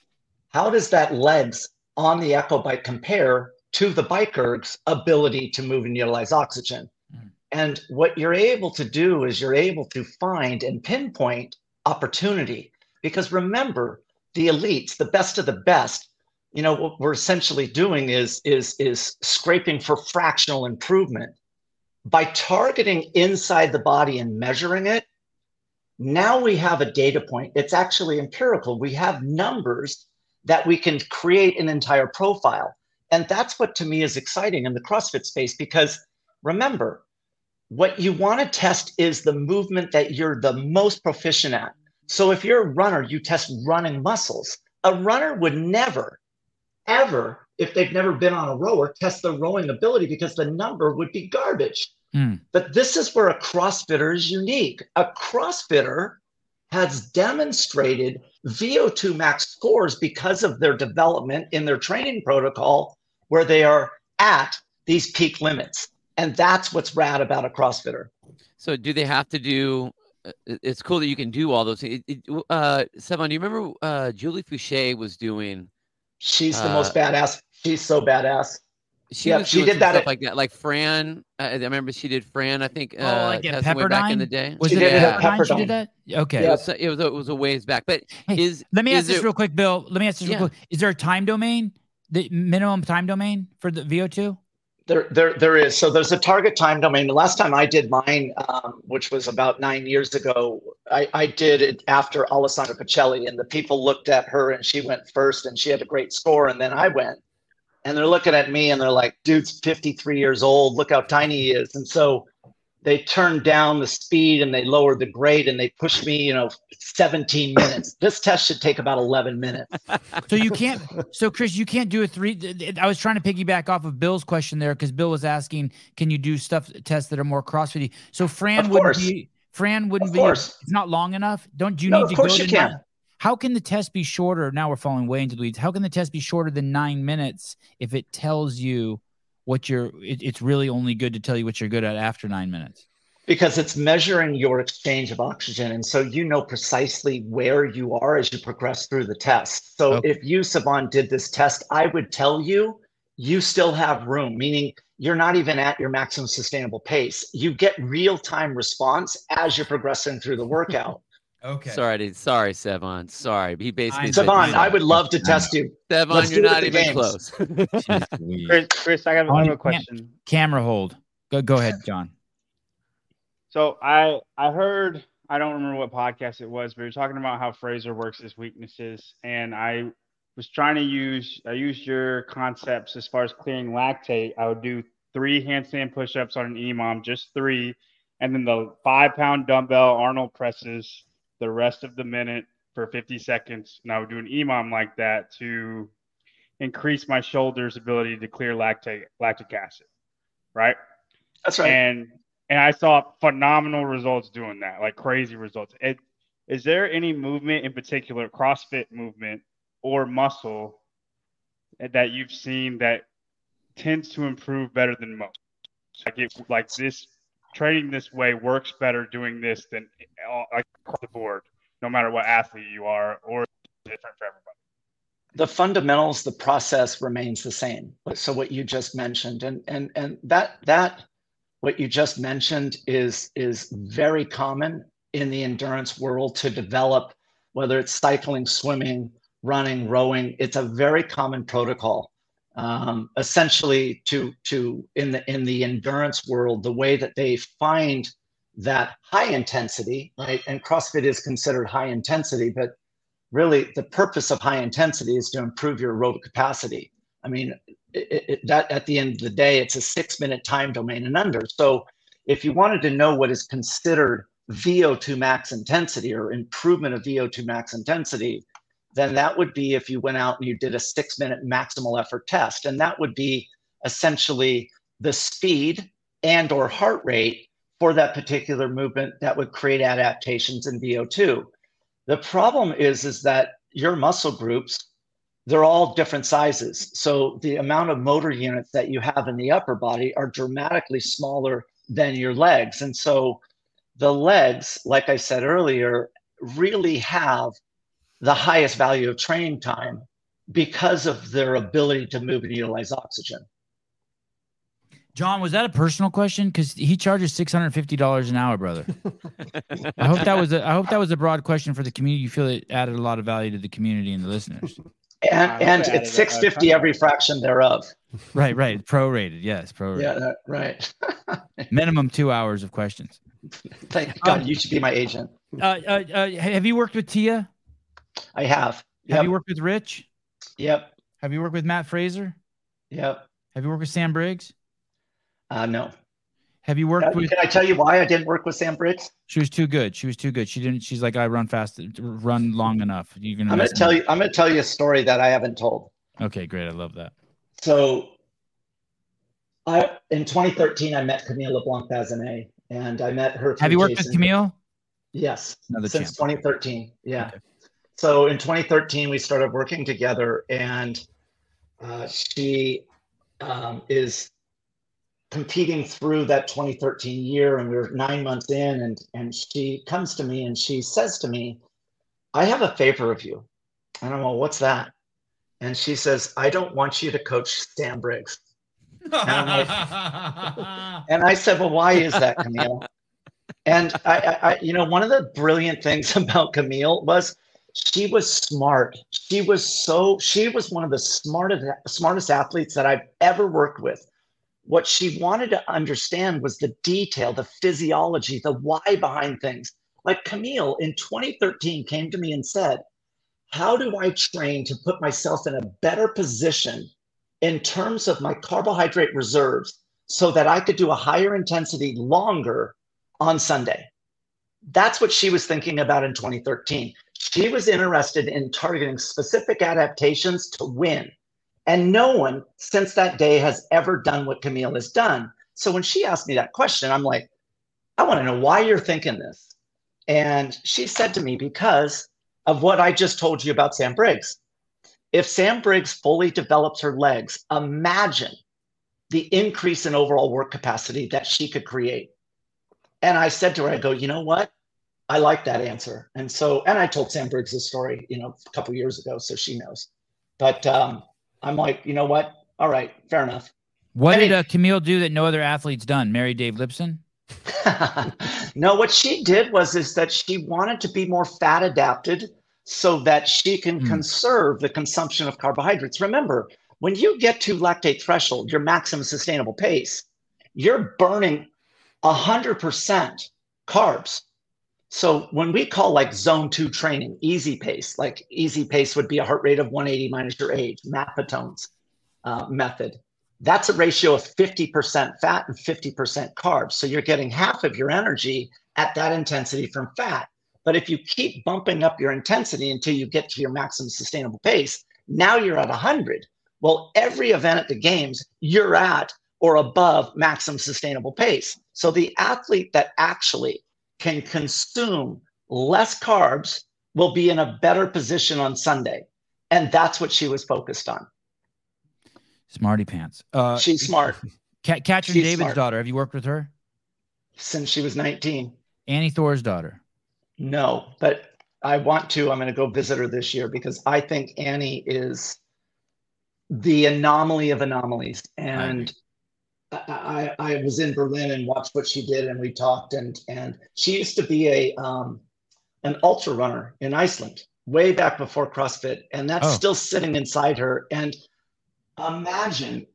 How does that legs on the Echo bike compare to the bike erg's ability to move and utilize oxygen? Mm. And what you're able to do is you're able to find and pinpoint opportunity. Because remember, the elites, the best of the best, you know, what we're essentially doing is is is scraping for fractional improvement. By targeting inside the body and measuring it, now we have a data point. It's actually empirical. We have numbers that we can create an entire profile. And that's what to me is exciting in the CrossFit space because remember, what you want to test is the movement that you're the most proficient at. So if you're a runner, you test running muscles. A runner would never, ever, if they've never been on a rower, test the rowing ability because the number would be garbage. Mm. But this is where a CrossFitter is unique. A CrossFitter has demonstrated VO2 max scores because of their development in their training protocol, where they are at these peak limits. And that's what's rad about a CrossFitter. So, do they have to do? Uh, it's cool that you can do all those things. Uh, Sevan, do you remember uh, Julie Foucher was doing? She's the uh, most badass. She's so badass she yeah, she did that stuff at, like that. Like Fran, I remember she did Fran. I think. Oh, uh, like at Pepperdine back in the day. Was she it yeah. Pepperdine? She did that. Okay. Yeah. It, was, it was it was a ways back, but hey, is let me is ask this real quick, Bill. Let me ask this yeah. real quick. Is there a time domain? The minimum time domain for the VO two? There, there, there is. So there's a target time domain. The last time I did mine, um, which was about nine years ago, I, I did it after Alessandra Pichelli, and the people looked at her, and she went first, and she had a great score, and then I went and they're looking at me and they're like, dude's 53 years old. Look how tiny he is. And so they turned down the speed and they lowered the grade and they pushed me, you know, 17 minutes. This test should take about 11 minutes. so you can't, so Chris, you can't do a three. I was trying to piggyback off of Bill's question there because Bill was asking, can you do stuff tests that are more CrossFit? So Fran would be, Fran wouldn't be, it's not long enough. Don't do you no, need to go to can. How can the test be shorter? Now we're falling way into the weeds. How can the test be shorter than nine minutes if it tells you what you're? It, it's really only good to tell you what you're good at after nine minutes. Because it's measuring your exchange of oxygen. And so you know precisely where you are as you progress through the test. So okay. if you, Sevan, did this test, I would tell you you still have room, meaning you're not even at your maximum sustainable pace. You get real time response as you're progressing through the workout. Okay. Sorry, sorry, Sevan. Sorry. He basically Sevan, I would love to test you. Sevan, you're not even games. close. Chris, Chris, I have one question. Camera hold. Go go ahead, John. So I I heard I don't remember what podcast it was, but you're talking about how Fraser works his weaknesses, and I was trying to use I used your concepts as far as clearing lactate. I would do three handstand push-ups on an EMOM, just three, and then the five pound dumbbell Arnold presses the rest of the minute for 50 seconds. And I would do an EMOM like that to increase my shoulders' ability to clear lactate, lactic acid. Right. That's right. And and I saw phenomenal results doing that, like crazy results. It, is there any movement in particular, CrossFit movement or muscle that you've seen that tends to improve better than most? Like it, like this training this way works better doing this than like across the board, no matter what athlete you are, or different for everybody. The fundamentals, the process remains the same. So what you just mentioned, and and and that that what you just mentioned is is very common in the endurance world to develop, whether it's cycling, swimming, running, rowing. It's a very common protocol um, essentially to to in the in the endurance world the way that they find that high intensity right? And crossfit is considered high intensity but really the purpose of high intensity is to improve your aerobic capacity. I mean it, it, that at the end of the day it's a six minute time domain and under. So if you wanted to know what is considered vo2 max intensity or improvement of vo2 max intensity then that would be if you went out and you did a six minute maximal effort test. And that would be essentially the speed and or heart rate for that particular movement that would create adaptations in VO2. The problem is, is that your muscle groups, they're all different sizes. So the amount of motor units that you have in the upper body are dramatically smaller than your legs. And so the legs, like I said earlier, really have the highest value of training time because of their ability to move and utilize oxygen. John, was that a personal question? Because he charges six hundred fifty dollars an hour, brother. I hope that was a I hope that was a broad question for the community. You feel it added a lot of value to the community and the listeners. And and it's six fifty every fraction thereof. Right, right. Prorated, yes, prorated. Yeah, that, right. Minimum two hours of questions. Thank God, um, you should be my agent. Uh, uh, uh, have you worked with Tia? I have. Yep. Have you worked with Rich? Yep. Have you worked with Mat Fraser? Yep. Have you worked with Sam Briggs? Uh, no. Have you worked uh, with? Can I tell you why I didn't work with Sam Briggs? She was too good. She was too good. She didn't. She's like, I run fast, run long enough. You can. I'm gonna tell you. I'm gonna tell you a story that I haven't told. Okay, great. I love that. So, I in 2013 I met Camille LeBlanc Bazinet, and I met her. Have you worked Jason. with Camille? Yes, Another since champ. 2013. Yeah. Okay so in 2013 we started working together and uh, she um, is competing through that 2013 year and we are nine months in and, and she comes to me and she says to me i have a favor of you. And i'm well what's that? And she says i don't want you to coach sam briggs. And, like, and i said well why is that camille? And I, I, you know one of the brilliant things about camille was she was smart. She was so she was one of the smartest smartest athletes that I've ever worked with. What she wanted to understand was the detail, the physiology, the why behind things. Like Camille in 2013 came to me and said, "How do I train to put myself in a better position in terms of my carbohydrate reserves so that I could do a higher intensity longer on Sunday?" That's what she was thinking about in 2013. She was interested in targeting specific adaptations to win. And no one since that day has ever done what Camille has done. So when she asked me that question, I'm like, I want to know why you're thinking this. And she said to me, because of what I just told you about Sam Briggs. If Sam Briggs fully develops her legs, imagine the increase in overall work capacity that she could create. and I said to her, I go, you know what? I like that answer. And so, and I told Sam Briggs this story, you know, a couple years ago, so she knows. But um, I'm like, you know what? All right, fair enough. What I did mean, uh, Camille do that no other athlete's done? Marry Dave Lipson? no, what she did was is that she wanted to be more fat adapted so that she can mm. conserve the consumption of carbohydrates. Remember, when you get to lactate threshold, your maximum sustainable pace, you're burning 100% carbs. So when we call like zone two training, easy pace, like easy pace would be a heart rate of 180 minus your age, Maffetone's uh, method. That's a ratio of 50% fat and 50% carbs. So you're getting half of your energy at that intensity from fat. But if you keep bumping up your intensity until you get to your maximum sustainable pace, now you're at 100. Well, every event at the games, you're at or above maximum sustainable pace. So the athlete that actually can consume less carbs will be in a better position on Sunday. And that's what she was focused on. Smarty pants. Uh, She's smart. Kat- Katrin She's David's smart. daughter. Have you worked with her? Since she was 19. Annie Thorisdottir. No, but I want to. I'm going to go visit her this year because I think Annie is the anomaly of anomalies. And I, I, I, was in Berlin and watched what she did, and we talked. And and she used to be a um, an ultra runner in Iceland way back before CrossFit, and that's oh. still sitting inside her. And imagine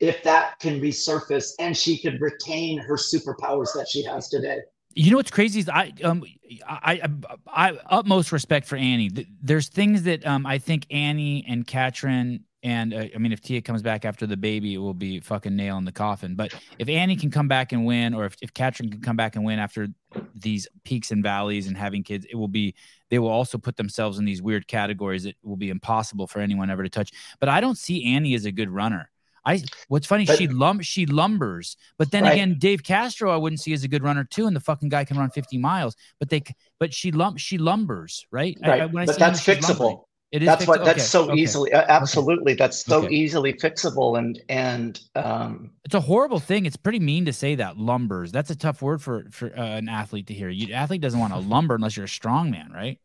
if that can resurface and she could retain her superpowers that she has today. You know what's crazy is I um I I, I utmost respect for Annie. There's things that um I think Annie and Katrin and uh, I mean, if Tia comes back after the baby, it will be fucking nail in the coffin. But if Annie can come back and win, or if, if Katrin can come back and win after these peaks and valleys and having kids, it will be, they will also put themselves in these weird categories that will be impossible for anyone ever to touch. But I don't see Annie as a good runner. I what's funny, but, she lum she lumbers, but then right. again, Dave Castro, I wouldn't see as a good runner too, and the fucking guy can run 50 miles, but they but she lump she lumbers, right? Right. I, but that's fixable. It is. That's what. That's okay. so okay. easily. Absolutely. Okay. That's so easily fixable, and and um. It's a horrible thing. It's pretty mean to say that lumbers. That's a tough word for for uh, an athlete to hear. You athlete doesn't want to lumber unless you're a strong man, right?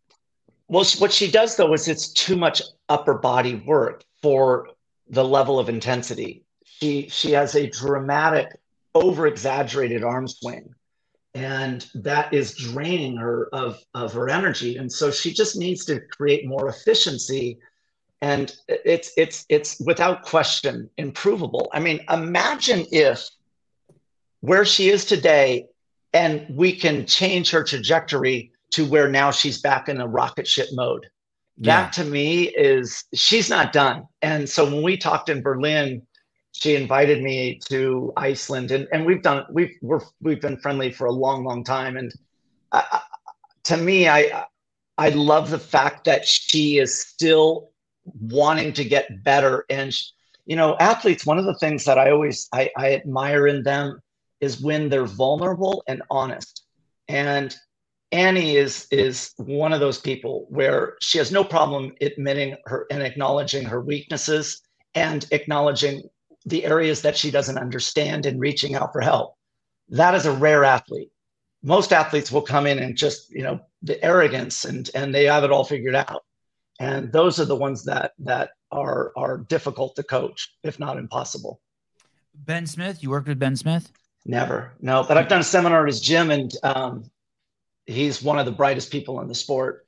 Well, what she does though is it's too much upper body work for the level of intensity. She she has a dramatic, over exaggerated arm swing and that is draining her of, of her energy. And so she just needs to create more efficiency. And it's it's it's without question improvable. I mean imagine if where she is today and we can change her trajectory to where now she's back in a rocket ship mode. Yeah. that to me is she's not done. And so when we talked in berlin she invited me to Iceland, and, and we've done we've we're, we've been friendly for a long, long time. And I, to me, I I love the fact that she is still wanting to get better. And you know, athletes. One of the things that I always I, I admire in them is when they're vulnerable and honest. And Annie is is one of those people where she has no problem admitting her and acknowledging her weaknesses and acknowledging the areas that she doesn't understand and reaching out for help. That is a rare athlete. Most athletes will come in and just, you know, the arrogance and and they have it all figured out. And those are the ones that that are are difficult to coach, if not impossible. Ben Smith, you worked with Ben Smith? Never, no. But I've done a seminar at his gym, and um, he's one of the brightest people in the sport.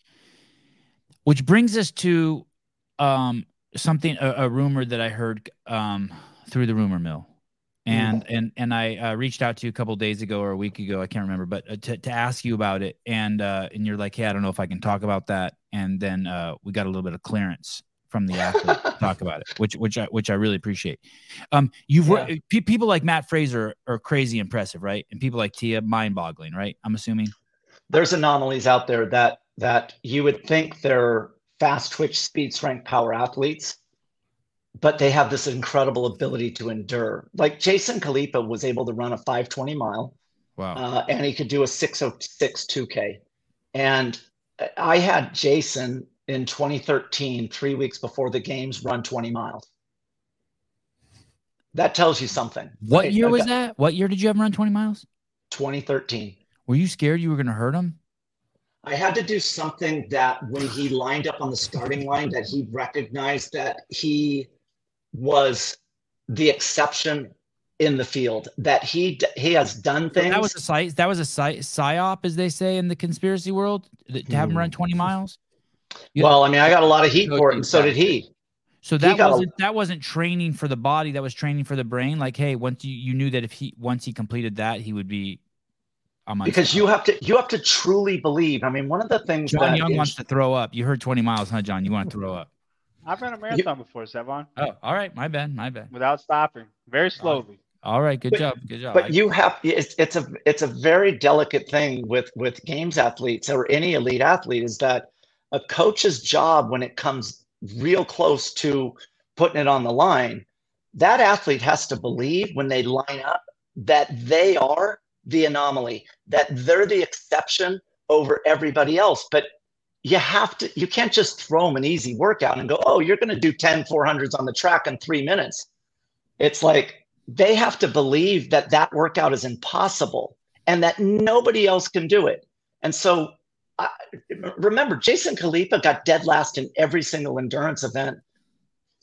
Which brings us to um, something, a, a rumor that I heard. Um, through the rumor mill and mm-hmm. and and I uh, reached out to you a couple days ago or a week ago, I can't remember, but uh, to to ask you about it, and uh, and you're like, hey, I don't know if I can talk about that, and then uh, we got a little bit of clearance from the athlete to talk about it, which which I which I really appreciate. Um, you've yeah. p- people like Mat Fraser are crazy impressive, right? And people like Tia, mind boggling, right? I'm assuming there's anomalies out there that that you would think they're fast twitch, speed strength, power athletes but they have this incredible ability to endure. Like Jason Khalipa was able to run a 520 mile. Wow. Uh, and he could do a 606 2K. And I had Jason in 2013, three weeks before the games, run 20 miles. That tells you something. What year was that? What year did you have run 20 miles? 2013. Were you scared you were going to hurt him? I had to do something that when he lined up on the starting line, that he recognized that he was the exception in the field. That he he has done things. that was a site. That was a site psyop, as they say in the conspiracy world, to have him run hmm. 20 miles. You well, I mean, I got a lot of heat for it, and so did he. So that wasn't a, that wasn't training for the body. That was training for the brain. Like, hey, once you, you knew that if he once he completed that, he would be. Because you have to you have to truly believe. I mean, one of the things John Young is, wants to throw up. You heard twenty miles, huh, John? You want to throw up? I've run a marathon you, before, Sevan. Oh, all right. My bad. My bad. Without stopping, very slowly. All right. Good but, job. Good job. But I, you have it's it's a it's a very delicate thing with with games athletes or any elite athlete is that a coach's job when it comes real close to putting it on the line, that athlete has to believe when they line up that they are the anomaly, that they're the exception over everybody else. But you have to, you can't just throw them an easy workout and go, oh, you're going to do 10 400s on the track in three minutes. It's like they have to believe that that workout is impossible and that nobody else can do it. And so I, remember, Jason Khalipa got dead last in every single endurance event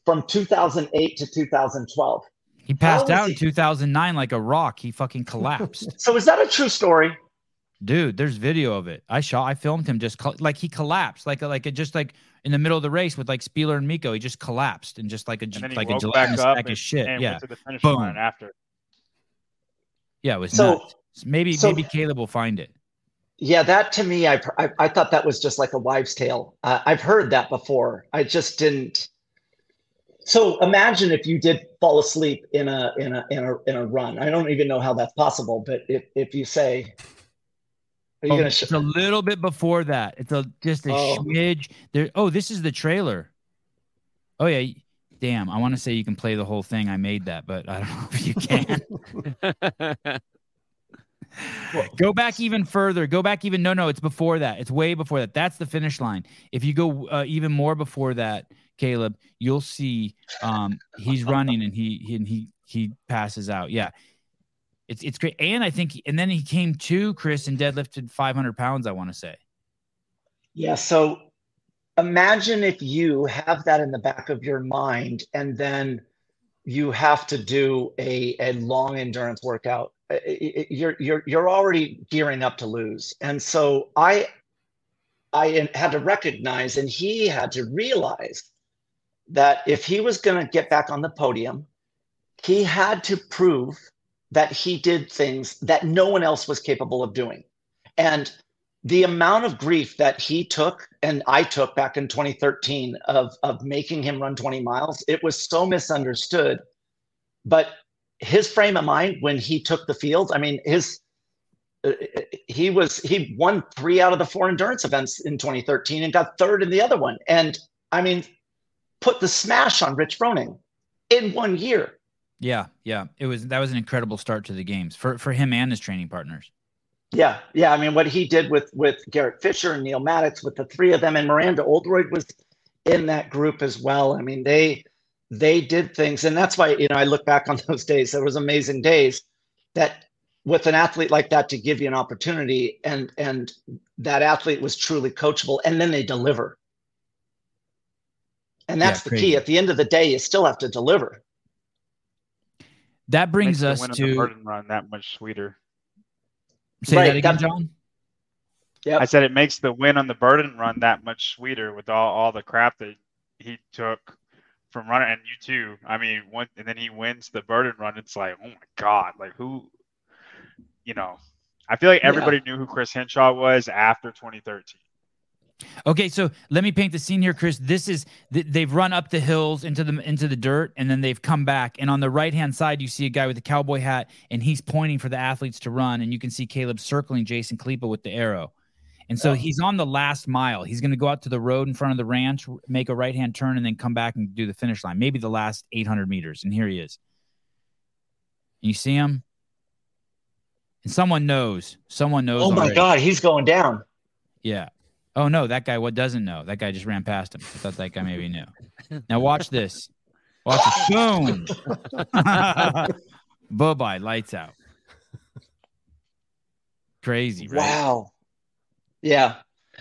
from 2008 to 2012. He passed out he? in 2009 like a rock. He fucking collapsed. so is that a true story? Dude, there's video of it. I shot. I filmed him just like he collapsed, like like it just like in the middle of the race with like Spealler and Mikko. He just collapsed and just like a like a gelatinous sack of shit. yeah. Boom. after. Yeah, it was so nuts. maybe so, maybe Caleb will find it. Yeah, that to me, I I, I thought that was just like a wives' tale. Uh, I've heard that before. I just didn't. So imagine if you did fall asleep in a in a in a in a run. I don't even know how that's possible, but if if you say oh, sh- it's a little bit before that. It's a just a oh. smidge. There. Oh, this is the trailer. Oh yeah. Damn. I want to say you can play the whole thing. I made that, but I don't know if you can. go back even further. Go back even. No, no. It's before that. It's way before that. That's the finish line. If you go uh, even more before that, Caleb, you'll see um, he's running and he, he and he he passes out. Yeah, it's it's great. And I think and then he came to Chris and deadlifted 500 pounds. I want to say. Yeah. So imagine if you have that in the back of your mind and then you have to do a, a long endurance workout you're you're you're already gearing up to lose and so i i had to recognize and he had to realize that if he was going to get back on the podium, he had to prove that he did things that no one else was capable of doing. And the amount of grief that he took and I took back in 2013 of, of making him run 20 miles, it was so misunderstood. But his frame of mind when he took the field, I mean, his uh, he was he won three out of the four endurance events in 2013 and got third in the other one. And I mean, put the smash on Rich Froning in one year. Yeah, yeah. It was that was an incredible start to the games for for him and his training partners. Yeah, yeah. I mean, what he did with with Garrett Fisher and Neal Maddox, with the three of them, and Miranda Oldroyd was in that group as well. I mean, they they did things, and that's why you know I look back on those days. There was amazing days that with an athlete like that to give you an opportunity, and and that athlete was truly coachable, and then they deliver. And that's yeah, the key. At the end of the day, you still have to deliver. That brings us to the burden run that much sweeter. Say right, that again, John. Yeah, I said it makes the win on the burden run that much sweeter with all, all the crap that he took from running, and you too. I mean, one, and then he wins the burden run. It's like, oh my god, like who, you know, I feel like everybody yeah. knew who Chris Hinshaw was after 2013. Okay, so let me paint the scene here, Chris. This is they've run up the hills into the into the dirt, and then they've come back. And on the right hand side, you see a guy with a cowboy hat, and he's pointing for the athletes to run. And you can see Caleb circling Jason Khalipa with the arrow. And so oh. he's on the last mile. He's going to go out to the road in front of the ranch, make a right hand turn, and then come back and do the finish line. Maybe the last 800 meters. And here he is. You see him? And someone knows. Someone knows. Oh my already. God, he's going down. Yeah. Oh no, that guy what doesn't know? That guy just ran past him. I thought that guy maybe knew. Now watch this. Watch it. Boom. bye bye. Lights out. Crazy, right? Wow. Yeah.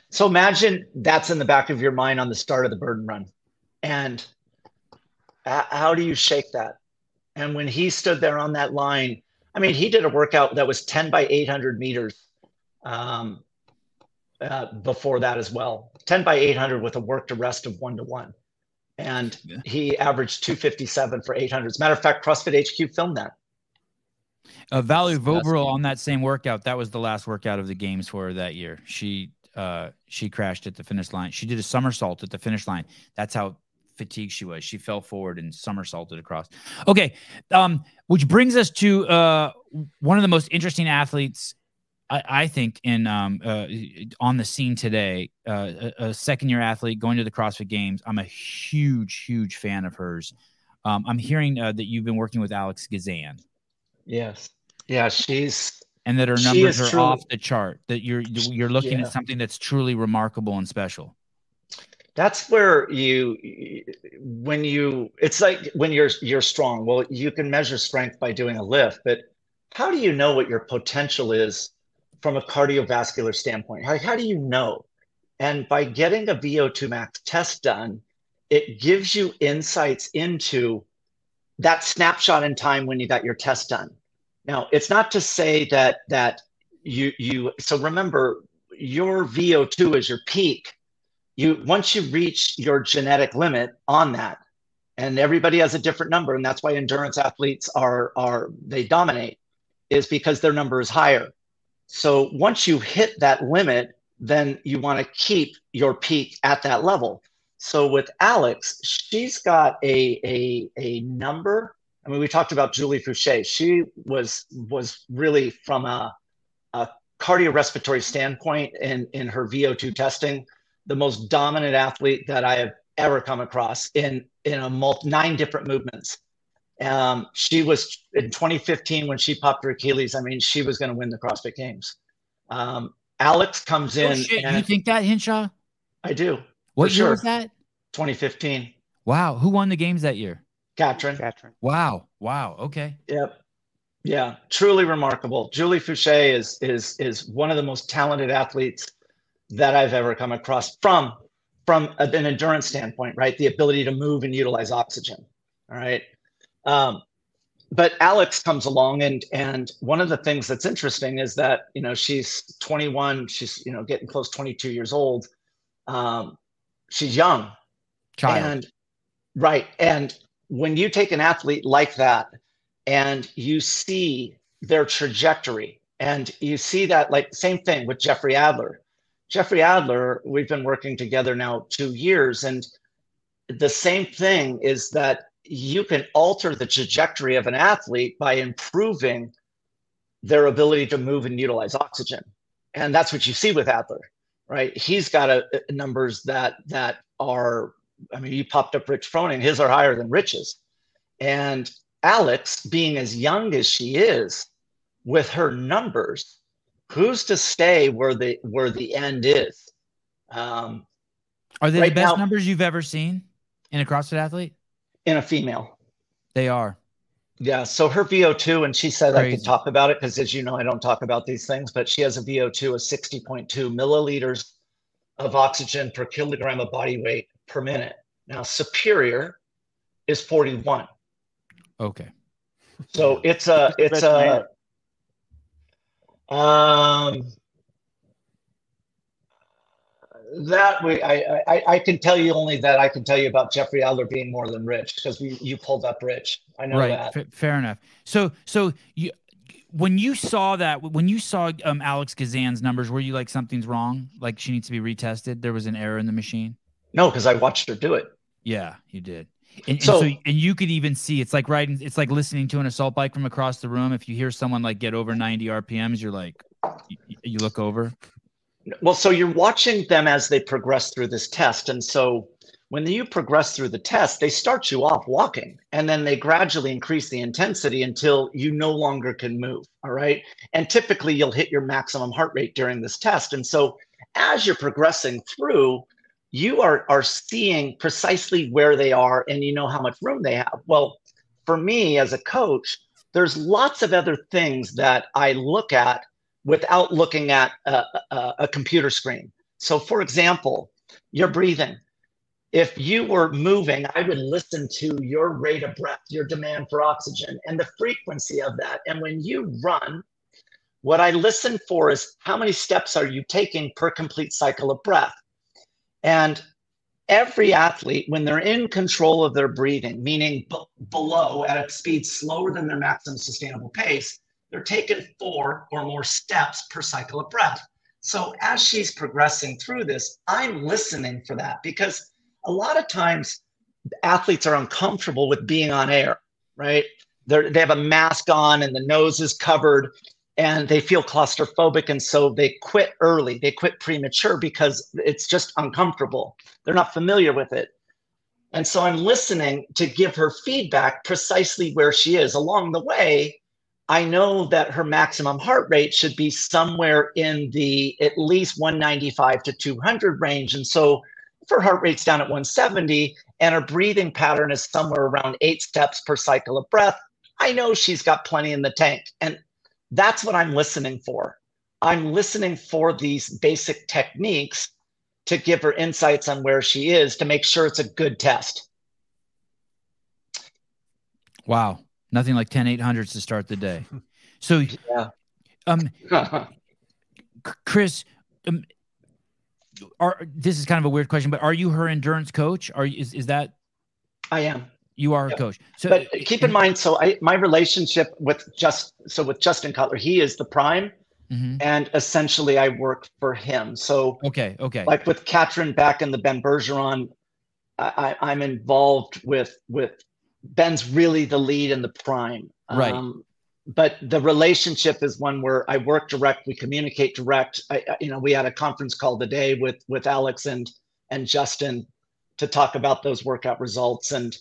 So imagine that's in the back of your mind on the start of the burden run. And how do you shake that? And when he stood there on that line, I mean, he did a workout that was 10 by 800 meters um, uh, before that as well 10 by 800 with a work to rest of one to one. And yeah. he averaged 257 for 800. As a matter of fact, CrossFit HQ filmed that. Uh, Valerie Voboril on that same workout, that was the last workout of the games for her that year. She uh, she crashed at the finish line. She did a somersault at the finish line. That's how fatigued she was. She fell forward and somersaulted across. Okay, um, which brings us to uh, one of the most interesting athletes, I, I think, in um, uh, on the scene today. Uh, a, a second year athlete going to the CrossFit Games. I'm a huge, huge fan of hers. Um, I'm hearing uh, that you've been working with Alex Gazan. Yes. Yeah, she's and that her numbers are truly, off the chart. That you're you're looking yeah. at something that's truly remarkable and special that's where you when you it's like when you're you're strong well you can measure strength by doing a lift but how do you know what your potential is from a cardiovascular standpoint how, how do you know? And by getting a vo2 max test done it gives you insights into that snapshot in time when you got your test done. Now it's not to say that that you you so remember your vo2 is your peak. You once you reach your genetic limit on that and everybody has a different number and that's why endurance athletes are are they dominate is because their number is higher so once you hit that limit then you want to keep your peak at that level. So with alex she's got a a, a number. I mean we talked about julie foucher she was was really from a, a cardiorespiratory standpoint in in her vo2 testing the most dominant athlete that I have ever come across in in a multi, nine different movements. Um, she was in 2015 when she popped her Achilles. I mean, she was going to win the CrossFit Games. Um, Alex comes oh, in. Shit, you think that Hinshaw? I do. What year sure. was that? 2015. Wow. Who won the games that year? Katrin. Katrin. Wow. Wow. Okay. Yep. Yeah. Truly remarkable. Julie Foucher is is is one of the most talented athletes that I've ever come across from from an endurance standpoint, right? The ability to move and utilize oxygen. All right. Um, but Alex comes along and and one of the things that's interesting is that you know she's 21, she's you know getting close 22 years old. Um, she's young. Child. And right. And when you take an athlete like that and you see their trajectory and you see that like same thing with Jeffrey Adler Jeffrey Adler, we've been working together now two years. And the same thing is that you can alter the trajectory of an athlete by improving their ability to move and utilize oxygen. And that's what you see with Adler, right? He's got a, a numbers that that are, I mean, you popped up Rich Froning, his are higher than Rich's. And Alex, being as young as she is, with her numbers, who's to stay where the where the end is? Um, are they right the best now, numbers you've ever seen in a CrossFit athlete? In a female, they are. Yeah. So her VO2, and she said Crazy. I could talk about it because, as you know, I don't talk about these things, but she has a VO2 of 60.2 milliliters of oxygen per kilogram of body weight per minute. Now, superior is 41. Okay. So it's a it's a um, that way, I, I, I can tell you only that I can tell you about Jeffrey Adler being more than Rich because you, you pulled up Rich. I know right. that. F- fair enough. So so you when you saw that when you saw um, Alex Gazan's numbers, were you like something's wrong? Like she needs to be retested? There was an error in the machine. No, because I watched her do it. Yeah, you did. And, so, and so, and you could even see it's like riding, it's like listening to an assault bike from across the room. If you hear someone like get over 90 RPMs, you're like, you, you look over. Well, so you're watching them as they progress through this test. And so when you progress through the test, they start you off walking and then they gradually increase the intensity until you no longer can move. All right. And typically you'll hit your maximum heart rate during this test. And so as you're progressing through, you are are seeing precisely where they are and you know how much room they have well for me as a coach there's lots of other things that i look at without looking at a, a, a computer screen. So, for example, your breathing. If you were moving, I would listen to your rate of breath, your demand for oxygen, and the frequency of that. And when you run, what I listen for is how many steps are you taking per complete cycle of breath? And every athlete, when they're in control of their breathing, meaning b- below at a speed slower than their maximum sustainable pace, they're taking four or more steps per cycle of breath. So as she's progressing through this, I'm listening for that because a lot of times athletes are uncomfortable with being on air, right? They're, they have a mask on and the nose is covered and they feel claustrophobic and so they quit early they quit premature because it's just uncomfortable they're not familiar with it and so i'm listening to give her feedback precisely where she is along the way i know that her maximum heart rate should be somewhere in the at least 195 to 200 range and so if her heart rate's down at 170 and her breathing pattern is somewhere around eight steps per cycle of breath i know she's got plenty in the tank and that's what I'm listening for. I'm listening for these basic techniques to give her insights on where she is to make sure it's a good test. Wow. Nothing like 10 800s to start the day. So, yeah. um, Chris, um, are this is kind of a weird question, but are you her endurance coach? Are you, is, is that? I am. You are a coach. So, but keep in mind, so I my relationship with just so with Justin Cutler, he is the prime, mm-hmm. and essentially I work for him. So okay, okay. Like with Katrin back in the Ben Bergeron, I, I, am involved with with Ben's really the lead and the prime. Right. Um, but the relationship is one where I work direct, we communicate direct. I, you know, we had a conference call today with with Alex and and Justin to talk about those workout results and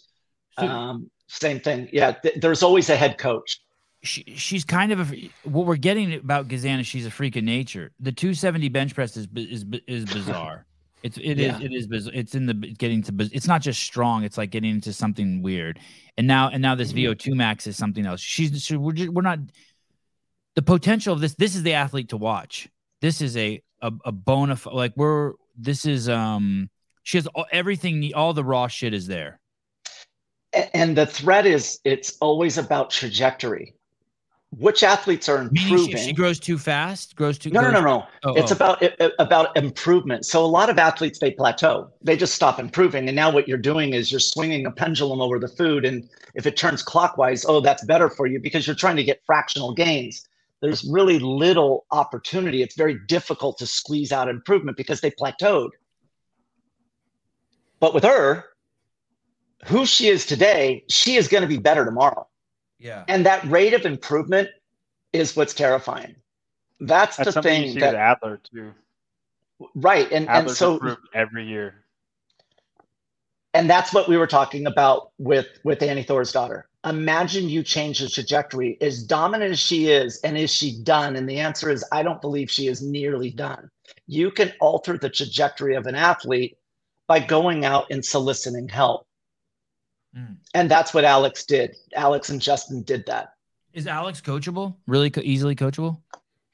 um, same thing. Yeah, th- there's always a head coach. She, she's kind of a, what we're getting about Gazan is she's a freak of nature. The 270 bench press is is is bizarre. It's it yeah. is, it is. It's in the getting to it's not just strong. It's like getting into something weird. And now and now this mm-hmm. VO2 max is something else. She's she, we're just, we're not the potential of this. This is the athlete to watch. This is a a, a bona fide like we're this is um she has all, everything all the raw shit is there and the threat is it's always about trajectory which athletes are improving she, she, grows too fast? Grows too no grows, no no no. Oh, it's oh. about it, about improvement. So a lot of athletes they plateau. They just stop improving. And now what you're doing is you're swinging a pendulum over the food. And if it turns clockwise oh that's better for you because you're trying to get fractional gains. There's really little opportunity. It's very difficult to squeeze out improvement because they plateaued. But with her who she is today, she is going to be better tomorrow. Yeah. And that rate of improvement is what's terrifying. That's, That's the thing. that Adler too. Right. And, and so every year. And that's what we were talking about with with Annie Thorisdottir. Imagine you change the trajectory. As dominant as she is, and is she done? And the answer is I don't believe she is nearly done. You can alter the trajectory of an athlete by going out and soliciting help. Mm. And that's what Alex did. Alex and Justin did that. Is Alex coachable? Really co- easily coachable?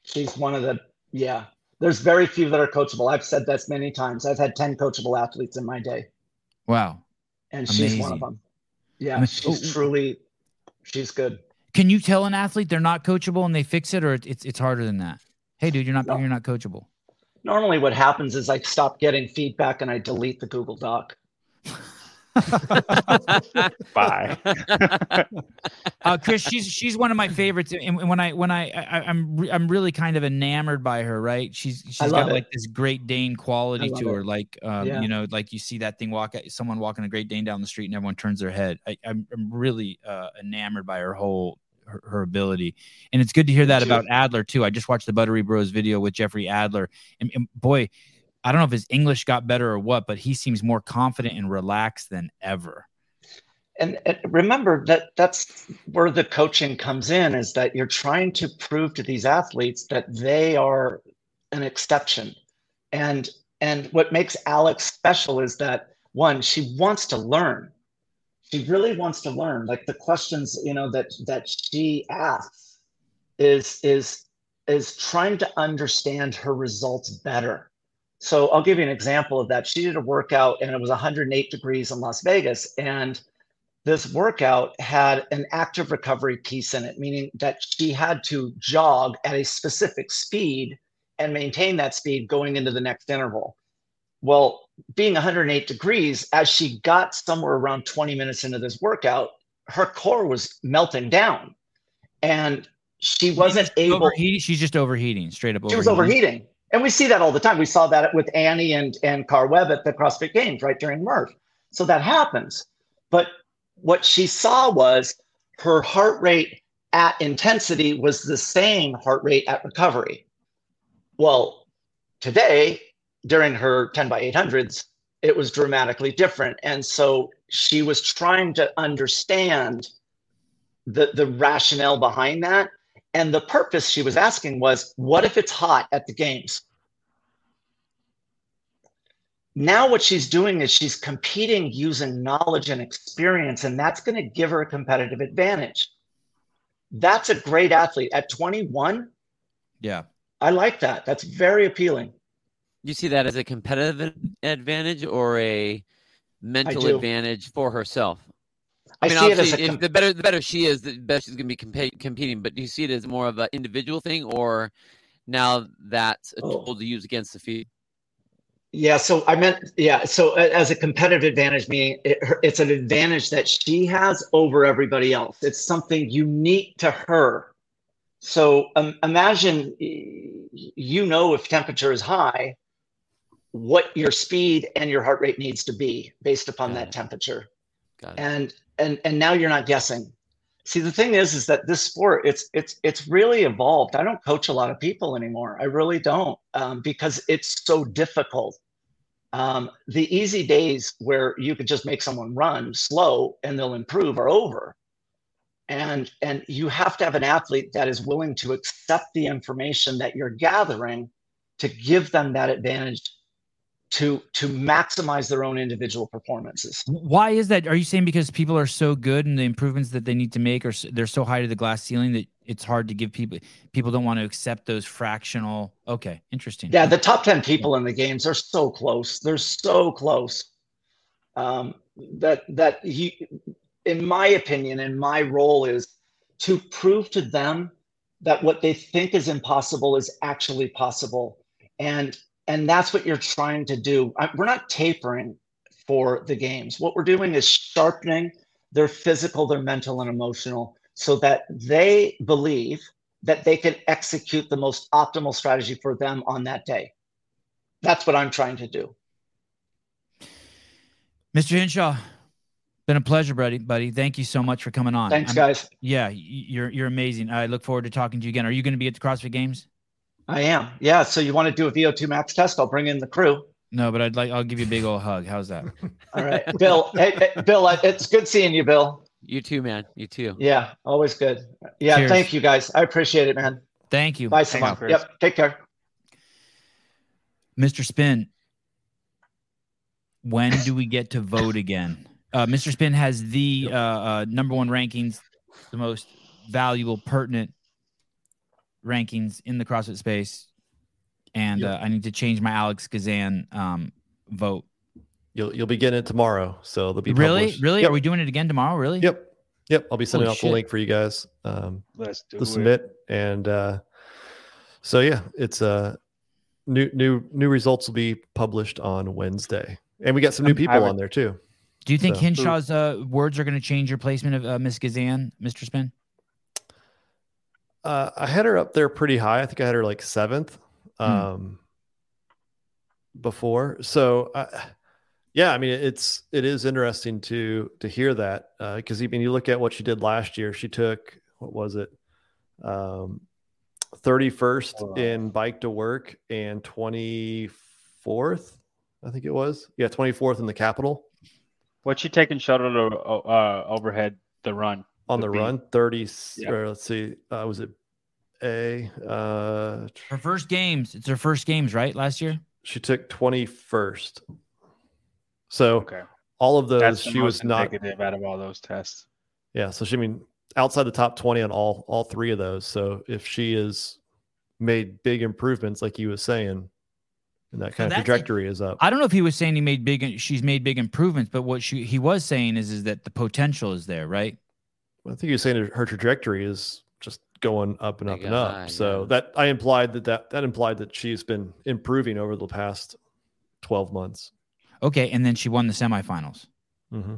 She's one of the, yeah. There's very few that are coachable. I've said this many times. I've had 10 coachable athletes in my day. Wow. And Amazing. she's one of them. Yeah. I mean, she's oh, truly, she's good. Can you tell an athlete they're not coachable and they fix it, or it's, it's harder than that? Hey, dude, you're not, no. you're not coachable. Normally what happens is I stop getting feedback and I delete the Google Doc. Bye. uh, Chris, she's she's one of my favorites, and when I when I, I am I'm, I'm really kind of enamored by her. Right? She's she's got it. like this Great Dane quality to her. It. Like um, yeah. you know, like you see that thing walk someone walking a Great Dane down the street, and everyone turns their head. I, am I'm, I'm really uh, enamored by her whole her, her, ability. And it's good to hear that about Adler too. I just watched the Buttery Bros video with Jeffrey Adler, and, and boy, I don't know if his English got better or what, but he seems more confident and relaxed than ever. And, remember that that's where the coaching comes in is that you're trying to prove to these athletes that they are an exception. And and what makes Alex special is that one, she wants to learn. She really wants to learn. Like the questions, you know, that that she asks is is is trying to understand her results better. So I'll give you an example of that. She did a workout and it was 108 degrees in Las Vegas. And this workout had an active recovery piece in it, meaning that she had to jog at a specific speed and maintain that speed going into the next interval. Well, being 108 degrees, as she got somewhere around 20 minutes into this workout, her core was melting down. And she wasn't able. Overheating. She's just overheating, straight up. She was overheating, and we see that all the time. We saw that with Annie and and Kara Webb at the CrossFit Games, right during Murph. So that happens. But what she saw was her heart rate at intensity was the same heart rate at recovery. Well, today during her 10 by 800s, it was dramatically different. And so she was trying to understand the, the rationale behind that. And the purpose she was asking was, what if it's hot at the games? Now, what she's doing is she's competing using knowledge and experience, and that's going to give her a competitive advantage. That's a great athlete at 21. Yeah. I like that. That's very appealing. You see that as a competitive advantage or a mental advantage for herself? I, I mean, obviously, com- the better the better she is, the better she's going to be comp- competing. But do you see it as more of an individual thing, or now that's a oh. tool to use against the field? Yeah, so I meant yeah. So as a competitive advantage, meaning it, it's an advantage that she has over everybody else. It's something unique to her. So um, imagine you know if temperature is high, what your speed and your heart rate needs to be based upon Got that it. temperature. And and and now you're not guessing. See, the thing is, is that this sport it's it's it's really evolved. I don't coach a lot of people anymore. I really don't um, because it's so difficult um, the easy days where you could just make someone run slow and they'll improve are over. And, and you have to have an athlete that is willing to accept the information that you're gathering to give them that advantage to to maximize their own individual performances. Why is that? Are you saying because people are so good and the improvements that they need to make are they're so high to the glass ceiling that it's hard to give people people don't want to accept those fractional okay interesting yeah the top 10 people in the games are so close they're so close um, that that he in my opinion and my role is to prove to them that what they think is impossible is actually possible and and that's what you're trying to do we're not tapering for the games what we're doing is sharpening their physical their mental and emotional so that they believe that they can execute the most optimal strategy for them on that day. That's what I'm trying to do. Mr. Hinshaw, been a pleasure, buddy. Buddy, thank you so much for coming on. Thanks, I'm, guys. Yeah, you're you're amazing. I look forward to talking to you again. Are you going to be at the CrossFit Games? I am. Yeah. So you want to do a VO2 max test? I'll bring in the crew. No, but I'd like I'll give you a big old hug. How's that? All right, Bill. Hey, hey, Bill, it's good seeing you, Bill. You too, man. You too. Yeah, always good. Yeah, Cheers. thank you guys. I appreciate it, man. Thank you. Bye, Simon. Yep. Take care. Mr. Spin, when do we get to vote again? Uh, Mr. Spin has the uh, uh, number one rankings, the most valuable, pertinent rankings in the CrossFit space, and yep. Uh, I need to change my Alex Gazan um, vote You'll you'll be getting it tomorrow, so they'll be really published. really. Yep. Are we doing it again tomorrow? Really? Yep, yep. I'll be sending Holy out shit. the link for you guys um, Let's do to it. submit, and uh, so yeah, it's uh, new new new results will be published on Wednesday, and we got some new people on there too. Do you think so. Hinshaw's uh, words are going to change your placement of uh, Miss Gazan, Mister Spin? Uh, I had her up there pretty high. I think I had her like seventh hmm. um, hmm. before. So I, yeah, I mean it's it is interesting to to hear that because uh, even you look at what she did last year, she took what was it, um, thirty first wow. in bike to work and twenty fourth, I think it was. Yeah, twenty fourth in the capital. What's she taking shuttle to uh, overhead the run on the, the run thirty? Yeah. Or let's see, uh, was it a uh, her first games? It's her first games, right? Last year she took twenty first. So okay. all of those, she was not negative out of all those tests. Yeah, so she I mean outside the top twenty on all all three of those. So if she is made big improvements, like he was saying, and that kind so of trajectory is up. I don't know if he was saying he made big, she's made big improvements, but what she he was saying is is that the potential is there, right? Well, I think you're saying her trajectory is just going up and up and up. So yeah. that I implied that, that that implied that she's been improving over the past twelve months. Okay, and then she won the semifinals. Mm-hmm.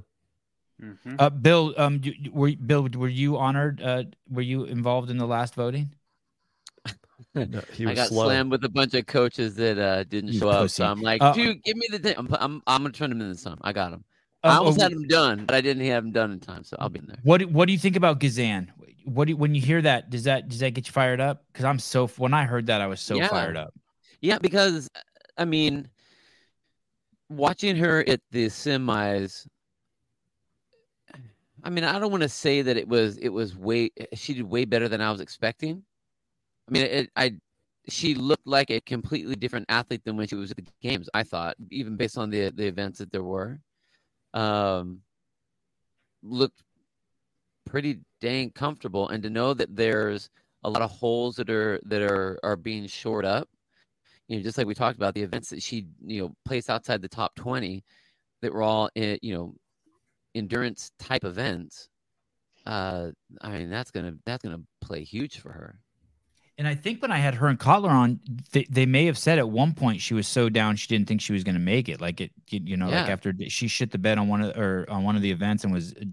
Mm-hmm. Uh, Bill, um, were Bill, were you honored? Uh, were you involved in the last voting? no, I got slow. slammed with a bunch of coaches that uh, didn't show up. So I'm like, uh, dude, give me the thing. I'm, I'm, I'm gonna turn them in this time. I got them. I almost had them done, but I didn't have them done in time, so I'll be in there. What What do you think about Gazan? What do you, when you hear that? Does that does that get you fired up? Because I'm so when I heard that, I was so yeah. fired up. Yeah, because I mean, watching her at the semis I mean, I don't want to say that it was it was way she did way better than I was expecting. I mean, it, I she looked like a completely different athlete than when she was at the games. I thought, even based on the the events that there were, um, looked pretty dang comfortable. And to know that there's a lot of holes that are that are are being shored up, you know, just like we talked about the events that she you know placed outside the top twenty, that were all in, you know endurance type events, uh, I mean that's gonna that's gonna play huge for her. And I think when I had her and Cutler on, they, they may have said at one point she was so down she didn't think she was going to make it. Like it, you know, yeah. like after she shit the bed on one of or on one of the events and was uh,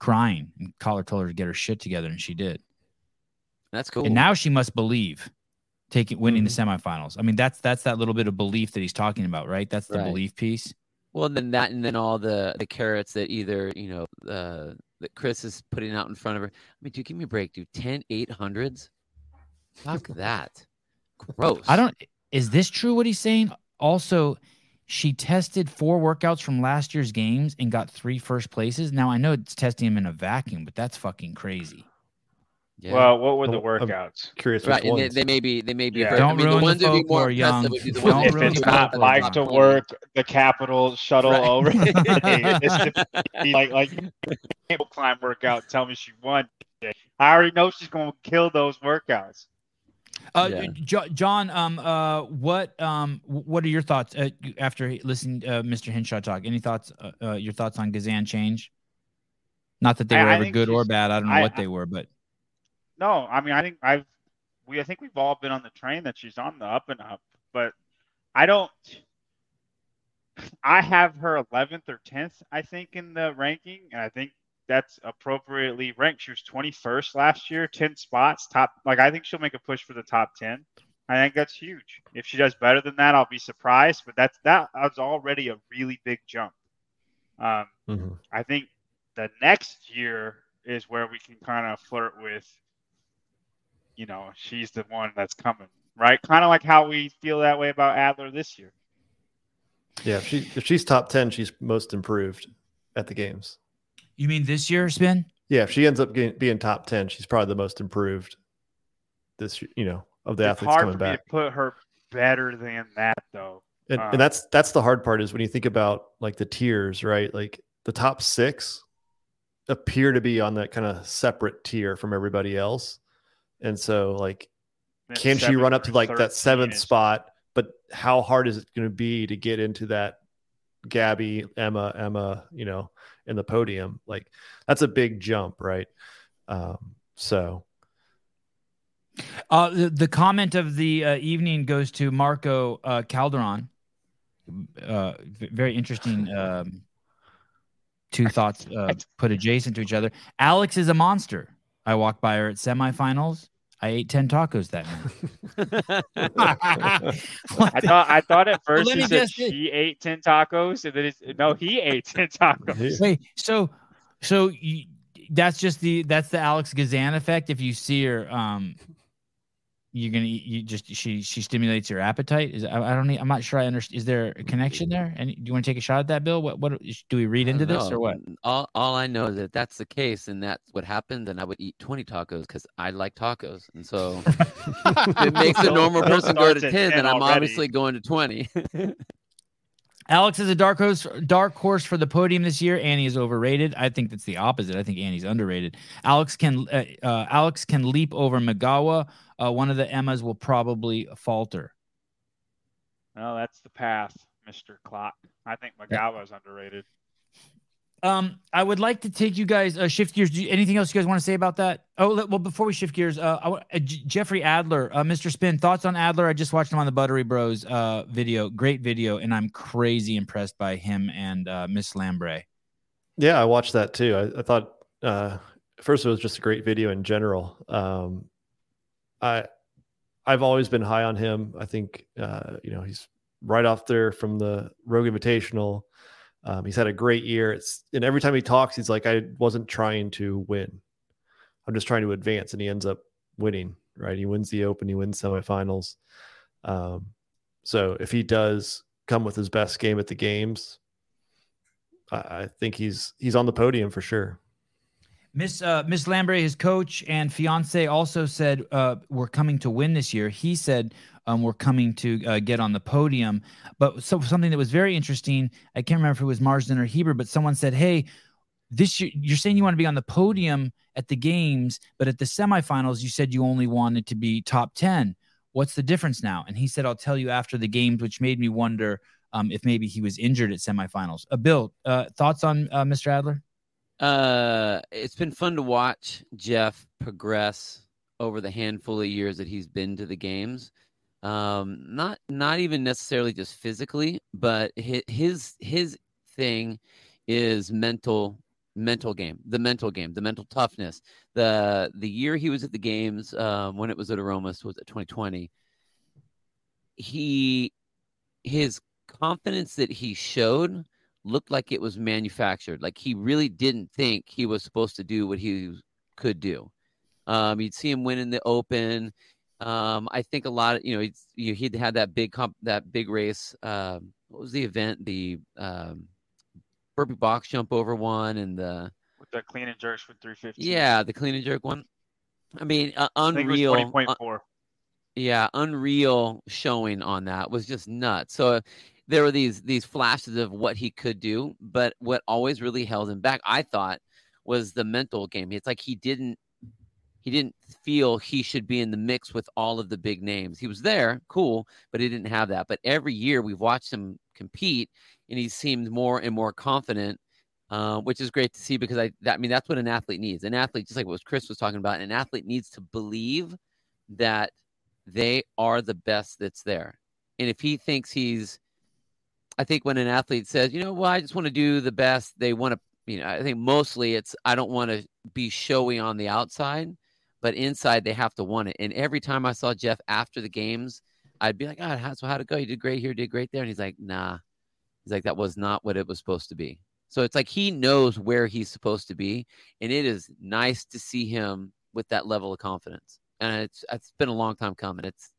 crying, and Cutler told her to get her shit together, and she did. That's cool. And now she must believe taking winning mm-hmm. the semifinals. I mean, that's that's that little bit of belief that he's talking about, right? That's the right. belief piece. Well, then that, and then all the the carrots that either you know uh, that Chris is putting out in front of her. I mean, dude, give me a break, dude. 10 800s. Fuck that. Gross. I don't. Is this true? What he's saying? Also, she tested four workouts from last year's games and got three first places. Now I know it's testing him in a vacuum, but that's fucking crazy. Yeah. Well, what were the workouts? I'm curious, right? And they, they, may be, they may be. Yeah. Don't I mean, ruin the ones the that be more young. Be Don't if it's not like to work the capital shuttle right. over, it's like like climb workout. Tell me she won. I already know she's going to kill those workouts. Uh, yeah. John, um, uh, what, um, what are your thoughts uh, after listening to uh, Mr. Hinshaw talk? Any thoughts? Uh, uh, your thoughts on Gazan change? Not that they were I, ever I good or bad. I don't know I, what they were, but no, I mean, I think I've we I think we've all been on the train that she's on the up and up, but I don't. I have her 11th or 10th, I think, in the ranking, and I think that's appropriately ranked. She was 21st last year, 10 spots, top. Like I think she'll make a push for the top 10. I think that's huge. If she does better than that, I'll be surprised. But that's that was already a really big jump. Um, mm-hmm. I think the next year is where we can kind of flirt with you know, she's the one that's coming, right? Kind of like how we feel that way about Adler this year. Yeah, if, she, if she's top 10, she's most improved at the games. You mean this year, Spin? Yeah, if she ends up getting, being top 10, she's probably the most improved this, you know, of the it's athletes coming back. put her better than that, though. And, um, and that's that's the hard part is when you think about like the tiers, right? Like the top six appear to be on that kind of separate tier from everybody else. And so, like, can she run up to like that seventh spot? But how hard is it going to be to get into that Gabby, Emma, Emma, you know, in the podium? Like, that's a big jump, right? Um, so. Uh, the, the comment of the uh, evening goes to Marco uh, Calderon. Uh, very interesting um, two thoughts uh, put adjacent to each other. Alex is a monster. I walked by her at semifinals. I ate ten tacos that night. I thought I thought at first well, he said she ate ten tacos, and then it's, no, he ate ten tacos. Wait, so so you, that's just the that's the Alex Gazan effect. If you see her, um, you're gonna you just she she stimulates your appetite is I, I don't need, i'm not sure i understand is there a connection there and do you want to take a shot at that bill what what do we read into this or what all, all i know is that that's the case and that's what happened then i would eat 20 tacos because i like tacos and so it makes a normal person go to 10 then i'm already. obviously going to 20 Alex is a dark horse, dark horse for the podium this year. Annie is overrated. I think that's the opposite. I think Annie's underrated. Alex can uh, uh, Alex can leap over Miggawa. Uh, one of the Emmas will probably falter. Well, that's the path, Mister Clock. I think Miggawa is underrated. Um, I would like to take you guys uh, shift gears. You, anything else you guys want to say about that? Oh, well, before we shift gears, uh, uh Jeffrey Adler, uh, Mr. Spin, thoughts on Adler? I just watched him on the Buttery Bros uh, video, great video, and I'm crazy impressed by him and uh, Miss Lambre. Yeah, I watched that too. I, I thought uh, first it was just a great video in general. Um, I I've always been high on him. I think uh, you know he's right off there from the Rogue Invitational um, he's had a great year. It's and every time he talks, he's like, I wasn't trying to win. I'm just trying to advance, and he ends up winning. Right? He wins the Open. He wins semifinals. Um, so if he does come with his best game at the games, I, I think he's he's on the podium for sure. Miss uh, Miss Lambre, his coach and fiance, also said uh, we're coming to win this year. He said um, we're coming to uh, get on the podium. But so something that was very interesting, I can't remember if it was Marston or Heber, but someone said, "Hey, this year, you're saying you want to be on the podium at the games, but at the semifinals you said you only wanted to be top ten. What's the difference now?" And he said, "I'll tell you after the games," which made me wonder um, if maybe he was injured at semifinals. Uh, Bill, uh, thoughts on uh, Mr. Adler? Uh, it's been fun to watch Jeff progress over the handful of years that he's been to the games. Um, not not even necessarily just physically, but his his thing is mental mental game, the mental game, the mental toughness. The the year he was at the games um, when it was at Aromas was at 2020. He his confidence that he showed looked like it was manufactured. Like he really didn't think he was supposed to do what he could do. Um, you'd see him win in the Open. Um, I think a lot of you know he'd, he'd had that big comp, that big race. Um, what was the event? The um, burpee box jump over one and the with the clean and jerks for 350. Yeah, the clean and jerk one. I mean, uh, unreal. Uh, yeah, unreal showing on that was just nuts. So there were these these flashes of what he could do, but what always really held him back, I thought, was the mental game. It's like he didn't he didn't feel he should be in the mix with all of the big names. He was there, cool, but he didn't have that. But every year we've watched him compete, and he seemed more and more confident, uh, which is great to see because I, that, I mean, that's what an athlete needs. An athlete, just like what Chris was talking about, an athlete needs to believe that they are the best that's there. And if he thinks he's I think when an athlete says, you know, well, I just want to do the best, they want to, you know, I think mostly it's, I don't want to be showy on the outside, but inside they have to want it. And every time I saw Jeff after the games, I'd be like, oh, how, so how'd it go? You did great here, did great there. And he's like, nah. He's like, that was not what it was supposed to be. So it's like he knows where he's supposed to be. And it is nice to see him with that level of confidence. And it's, it's been a long time coming. It's,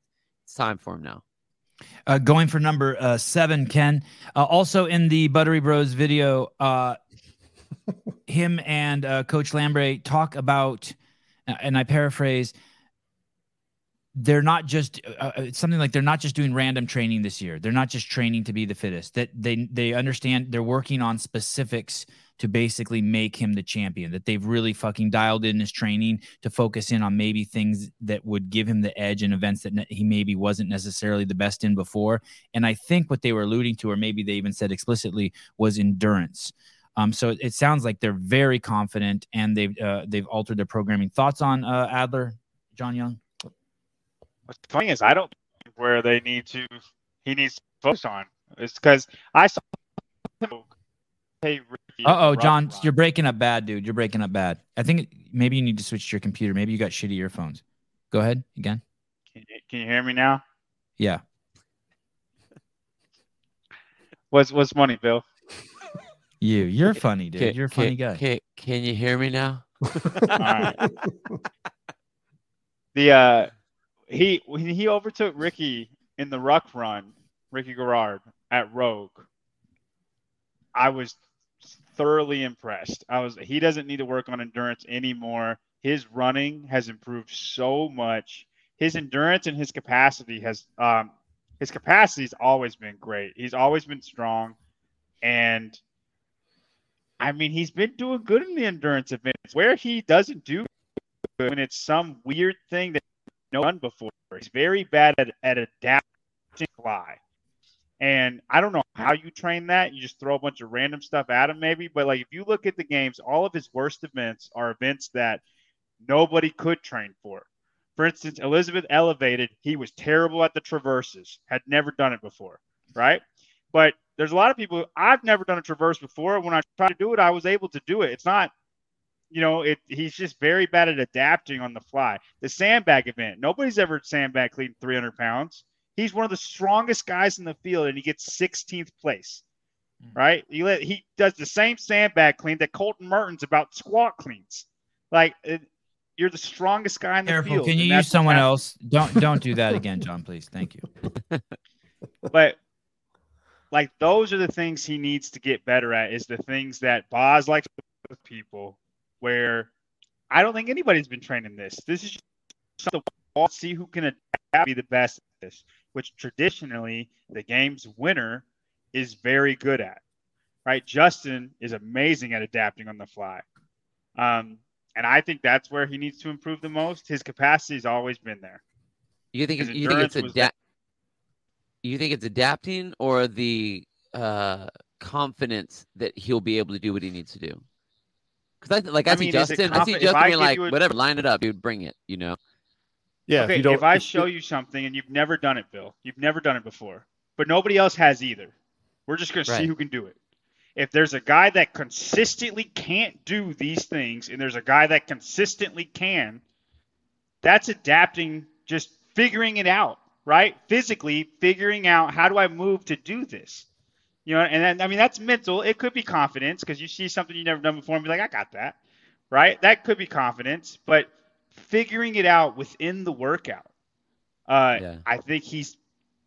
it's time for him now. Uh, going for number uh, seven, Ken. Uh, also in the Buttery Bros video, uh, him and uh, Coach Lambre talk about, and I paraphrase, they're not just uh, uh, something like they're not just doing random training this year. They're not just training to be the fittest. That they they understand they're working on specifics to basically make him the champion. That they've really fucking dialed in his training to focus in on maybe things that would give him the edge in events that ne- he maybe wasn't necessarily the best in before. And I think what they were alluding to, or maybe they even said explicitly, was endurance. Um, so it, it sounds like they're very confident and they've uh, they've altered their programming. Thoughts on uh, Adler, John Young? What's funny is I don't where they need to he needs to focus on. It's because I saw him Ricky. Uh oh, John, you're breaking up bad, dude. You're breaking up bad. I think maybe you need to switch to your computer. Maybe you got shitty earphones. Go ahead again. Can you, can you hear me now? Yeah. What's what's funny, Bill? You, you're funny, dude. Can, you're a funny can, guy. Can, can you hear me now? All right. The uh he when he overtook Ricky in the ruck run, Ricky Garard at Rogue, I was thoroughly impressed. I was he doesn't need to work on endurance anymore. His running has improved so much. His endurance and his capacity has um, his capacity's always been great. He's always been strong, and I mean he's been doing good in the endurance events. Where he doesn't do when it's some weird thing that no done before. He's very bad at, at adapting fly. And I don't know how you train that. You just throw a bunch of random stuff at him, maybe. But like if you look at the games, all of his worst events are events that nobody could train for. For instance, Elizabeth elevated, he was terrible at the traverses, had never done it before, right? But there's a lot of people, I've never done a traverse before. When I tried to do it, I was able to do it. It's not, you know, it, he's just very bad at adapting on the fly. The sandbag event, nobody's ever sandbag cleaned 300 pounds. He's one of the strongest guys in the field, and he gets 16th place, mm-hmm. right? He, let, he does the same sandbag clean that Colten Mertens about squat cleans. Like, it, you're the strongest guy in the Careful. field. Can you use someone else? Don't don't do that again, John. Please. Thank you. but like those are the things he needs to get better at. Is the things that Boz likes with people, where I don't think anybody's been training this. This is just the wall. See who can adapt, be the best at this, which traditionally the game's winner is very good at. Right? Justin is amazing at adapting on the fly. Um, and I think that's where he needs to improve the most. His capacity's always been there. You think you think it's adapt? You think it's adapting or the uh, confidence that he'll be able to do what he needs to do? Because I like I, I see mean, Justin, I see Justin being like, a... whatever, line it up, dude, bring it. You know. Yeah. Okay, if, if I show you something and you've never done it, Bill, you've never done it before, but nobody else has either. We're just gonna see who can do it if there's a guy that consistently can't do these things and there's a guy that consistently can, that's adapting, just figuring it out, right? Physically figuring out how do I move to do this. You know, and then, I mean that's mental. It could be confidence because you see something you've never done before and be like, I got that, right? That could be confidence, but figuring it out within the workout. Uh, yeah. I think he's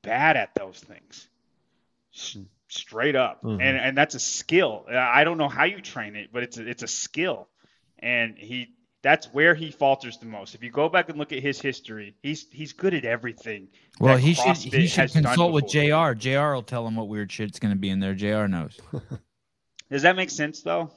bad at those things. Hmm straight up, mm-hmm. and and that's a skill. I don't know how you train it, but it's a, it's a skill, and he that's where he falters the most. If you go back and look at his history, he's he's good at everything. Well, he should he should consult with Jr. Jr. will tell him what weird shit's going to be in there. Jr. knows. Does that make sense though?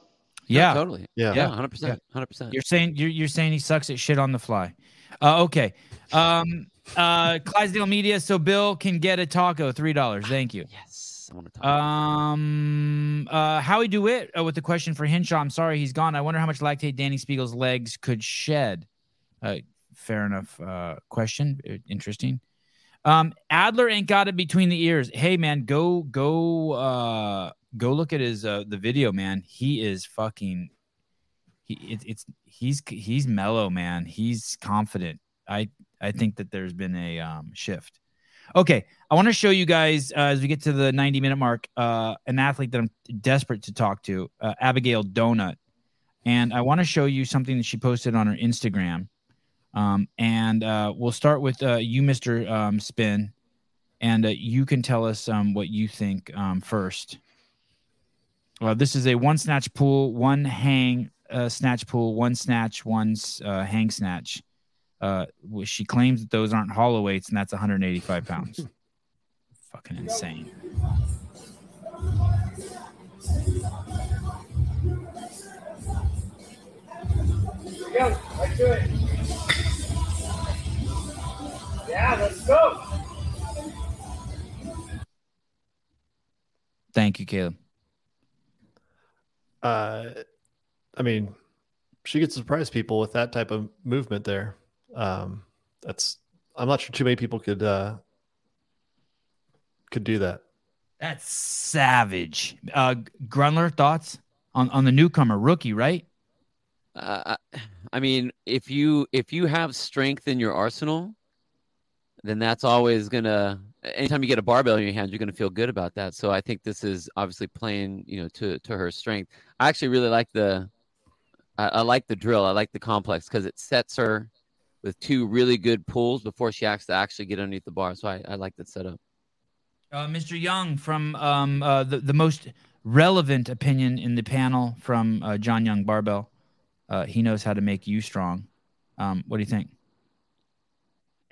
Yeah, yeah totally. Yeah, yeah, hundred percent, hundred percent. You're saying you're you're saying he sucks at shit on the fly. Uh, okay. Um, uh, Clydesdale Media. So Bill can get a taco. Three dollars. Thank you. Yes. I want to talk. Um, uh, Howie Dewitt uh, with the question for Hinshaw. I'm sorry he's gone. I wonder how much lactate Danny Speegle's legs could shed. Uh, fair enough. Uh, question. Uh, interesting. Um, Adler ain't got it between the ears. Hey man, go go uh go look at his uh the video, man. He is fucking. He it, it's he's he's mellow, man. He's confident. I I think that there's been a um shift. Okay, I want to show you guys uh, as we get to the 90 minute mark uh, an athlete that I'm desperate to talk to, uh, Abigail Domit. And I want to show you something that she posted on her Instagram. Um, and uh, we'll start with uh, you, Mr. Um, Spin. And uh, you can tell us um, what you think um, first. Well, this is a one snatch pull, one hang snatch pull, one snatch, one hang snatch. Uh, she claims that those aren't hollow weights, and that's 185 pounds. Fucking insane. Yeah, let's do it. Yeah, let's go. Thank you, Caleb. Uh, I mean, she could surprise people with that type of movement there. Um, that's I'm not sure too many people could uh, could do that. That's savage. Uh, Grundler, thoughts on on the newcomer rookie, right? Uh, I mean, if you if you have strength in your arsenal, then that's always gonna. Anytime you get a barbell in your hands, you're gonna feel good about that. So I think this is obviously playing, you know, to to her strength. I actually really like the, I, I like the drill. I like the complex because it sets her with two really good pulls before she has to actually get underneath the bar. So I, I like that setup. Uh, Mr. Young from um, uh, the, the most relevant opinion in the panel from uh, John Young Barbell. Uh, he knows how to make you strong. Um, what do you think?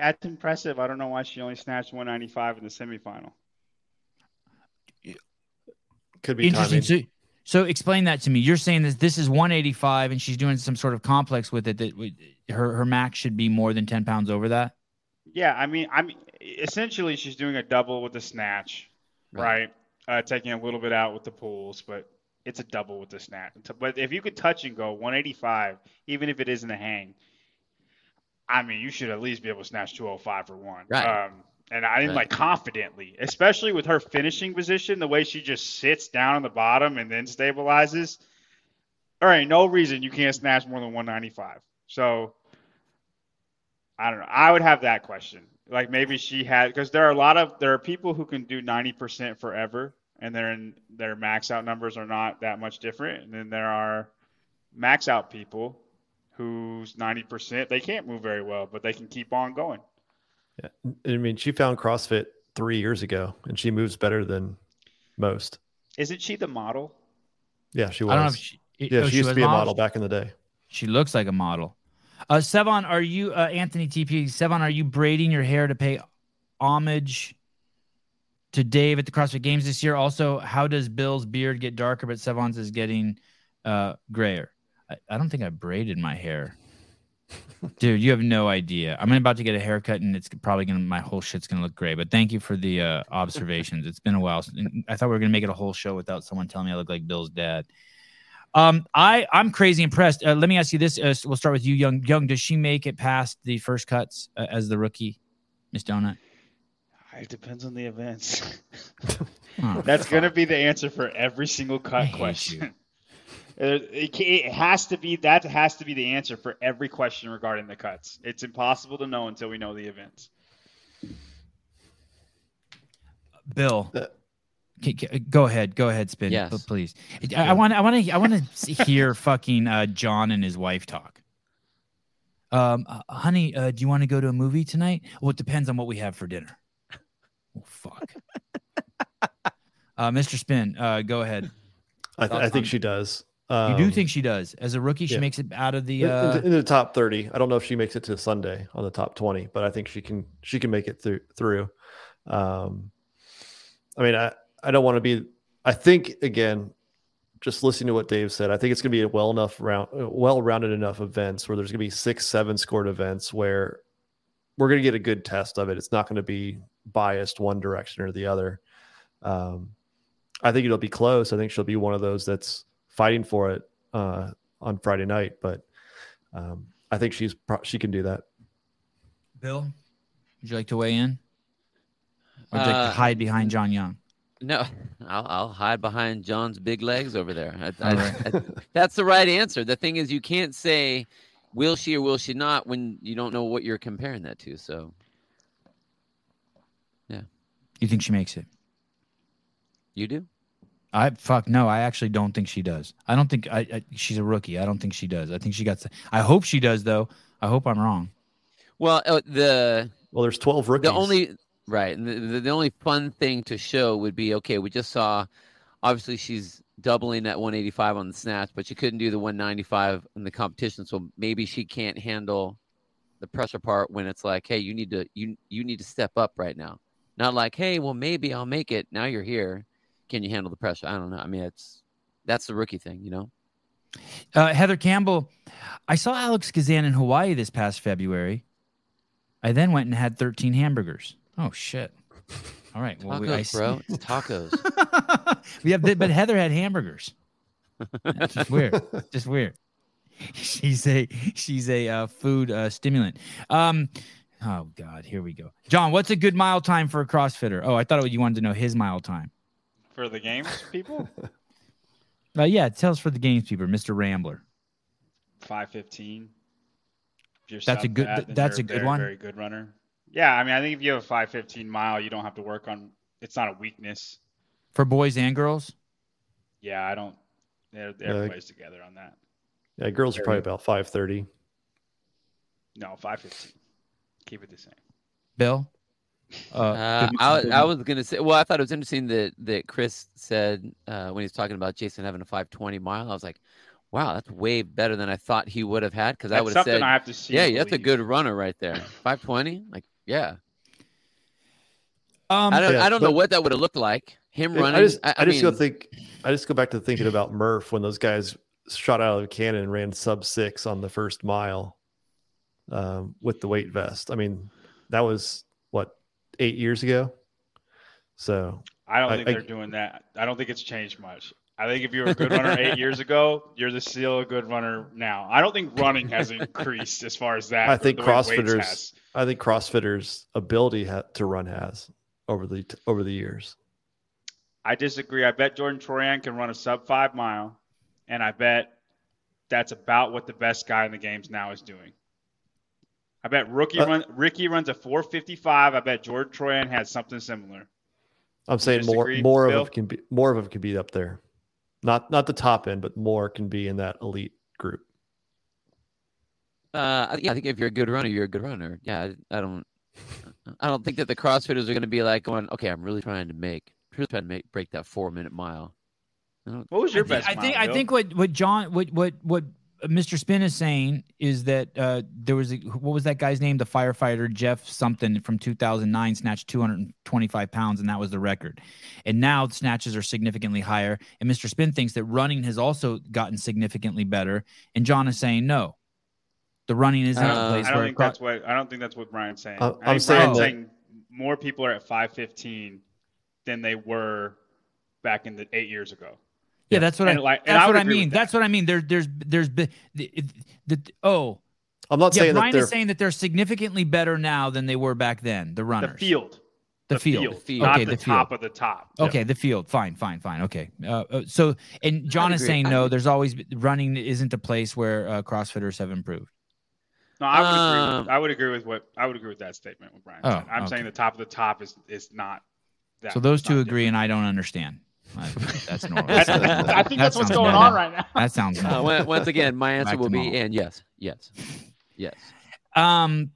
That's impressive. I don't know why she only snatched 195 in the semifinal. Could be interesting. So, so explain that to me. You're saying that this is 185 and she's doing some sort of complex with it that her her max should be more than 10 pounds over that. Yeah, I mean, I mean, essentially she's doing a double with the snatch, right? right? Uh, taking a little bit out with the pulls, but it's a double with the snatch. But if you could touch and go 185, even if it isn't a hang, I mean, you should at least be able to snatch 205 for one. Right. Um, and I didn't right. like confidently, especially with her finishing position, the way she just sits down on the bottom and then stabilizes. All right, no reason you can't snatch more than 195. So I don't know. I would have that question. Like maybe she had because there are a lot of there are people who can do 90% forever and their their max out numbers are not that much different. And then there are max out people who's 90%, they can't move very well, but they can keep on going. Yeah. I mean, she found CrossFit three years ago and she moves better than most. Isn't she the model? Yeah, she was. I don't know if she, yeah, oh, she, she used to be a model back in the day. She looks like a model. Uh, Sevan, are you, uh, Anthony TP, Sevan, are you braiding your hair to pay homage to Dave at the CrossFit Games this year? Also, how does Bill's beard get darker, but Sevan's is getting uh, grayer? I, I don't think I braided my hair. Dude, you have no idea. I'm about to get a haircut, and it's probably gonna my whole shit's gonna look gray. But thank you for the uh, observations. it's been a while. I thought we were gonna make it a whole show without someone telling me I look like Bill's dad. Um, I I'm crazy impressed. Uh, let me ask you this. Uh, we'll start with you, young. Young, does she make it past the first cuts uh, as the rookie, Miss Donut? It depends on the events. oh, That's going to be the answer for every single cut question. It, it, has to be that has to be the answer for every question regarding the cuts. It's impossible to know until we know the events. Bill, uh, go ahead, go ahead, spin, yes. please. I want, I want to, I want to hear fucking uh, John and his wife talk. Um, uh, honey, uh, do you want to go to a movie tonight? Well, it depends on what we have for dinner. Oh fuck. uh, Mr. Spin, uh, go ahead. I, th- I think she does. Um, you do um, think she does as a rookie? She yeah. makes it out of the uh... in, the top thirty. I don't know if she makes it to Sunday on the top twenty, but I think she can. She can make it through. Through. Um, I mean, I I don't want to be. I think again, just listening to what Dave said, I think it's going to be a well enough round, well rounded enough events where there's going to be six, seven scored events where we're going to get a good test of it. It's not going to be biased one direction or the other. Um, I think it'll be close. I think she'll be one of those that's fighting for it uh, on Friday night. But um, I think she's pro- she can do that. Bill, would you like to weigh in? Or would you like to uh, hide behind John Young? No, I'll, I'll hide behind John's big legs over there. I, I, I, that's the right answer. The thing is, you can't say will she or will she not when you don't know what you're comparing that to. So, yeah. You think she makes it? You do? I fuck no. I actually don't think she does. I don't think I, I, she's a rookie. I don't think she does. I think she got. I hope she does though. I hope I'm wrong. Well, uh, the well, there's 12 rookies. The only right. The, the, the only fun thing to show would be okay. We just saw. Obviously, she's doubling that 185 on the snatch, but she couldn't do the 195 in the competition. So maybe she can't handle the pressure part when it's like, hey, you need to you you need to step up right now. Not like, hey, well, maybe I'll make it. Now you're here can you handle the pressure? I don't know. I mean, it's that's the rookie thing, you know. Uh, Heather Campbell, I saw Alex Gazan in Hawaii this past February. I then went and had 13 hamburgers. Oh shit! All right, well, tacos, we, I, bro, it's tacos. yeah, but, but Heather had hamburgers. That's just weird. just weird. She's a she's a uh, food uh, stimulant. Um, oh God, here we go. John, what's a good mile time for a CrossFitter? Oh, I thought you wanted to know his mile time for the games people? uh, yeah, tell us for the games people, Mr. Rambler. Five fifteen. That's a good. That, that's a, a good very, one. Very good runner. Yeah, I mean, I think if you have a five fifteen mile, you don't have to work on. It's not a weakness. For boys and girls. Yeah, I don't. They're, everybody's yeah. together on that. Yeah, girls are probably about five thirty. No, five fifteen. Keep it the same. Bill. Uh, uh, I, I was gonna say. Well, I thought it was interesting that that Chris said uh, when he was talking about Jason having a 520 mile. I was like, wow, that's way better than I thought he would have had. Because I would have said, I have to see. Yeah, that's a good runner right there. 520, like yeah. Um, I don't, yeah, I don't but, know what that would have looked like. Him running. I just, I, I, I just mean, go think. I just go back to thinking about Murph when those guys shot out of the cannon and ran sub six on the first mile um, with the weight vest. I mean, that was what eight years ago. So I don't think I, they're doing that. I don't think it's changed much. I think if you were a good runner eight years ago, you're the still a good runner now. I don't think running has increased as far as that. I think CrossFitters. I think CrossFitters' ability ha- to run has over the over the years. I disagree. I bet Jordan Troyan can run a sub five mile, and I bet that's about what the best guy in the games now is doing. I bet rookie uh, run Ricky runs a 455. I bet George Troyan has something similar. I'm saying more more Bill? of it can be more of it can be up there. Not not the top end, but more can be in that elite group. Uh, yeah, I think if you're a good runner, you're a good runner. Yeah, I, I don't, I don't think that the CrossFitters are going to be like going, okay, I'm really trying to make, really trying to make break that four minute mile. What was your I best? I think mile, I think what what John what what what Mr. Spin is saying is that uh, there was a, what was that guy's name? The firefighter Jeff something from 2009 snatched 225 pounds, and that was the record. And now snatches are significantly higher. And Mr. Spin thinks that running has also gotten significantly better. And John is saying no, the running isn't uh, a place I don't think that's what I don't think that's what Brian's saying. Uh, I'm saying, saying more people are at 515 than they were back in the eight years ago. Yeah, that's what and I. Like, that's I what I mean. That. That's what I mean. There, there's, there's, the, the, the oh, I'm not yeah, saying Brian is saying that they're significantly better now than they were back then. The runners, the field, the, the field, field. field. okay, the, the top field. of the top. Okay, yeah. the field. Fine, fine, fine. Okay. Uh, uh so, and John is saying no. There's always running isn't a place where uh, CrossFitters have improved. No, I would agree. With, um, I would agree with what I would agree with that statement with Brian. Oh, I'm okay. saying the top of the top is is not. That, so those two agree, different. and I don't understand. That's normal. I think that's what's going normal. on right now. That sounds uh, once again, my answer will be and yes, yes, yes. Um,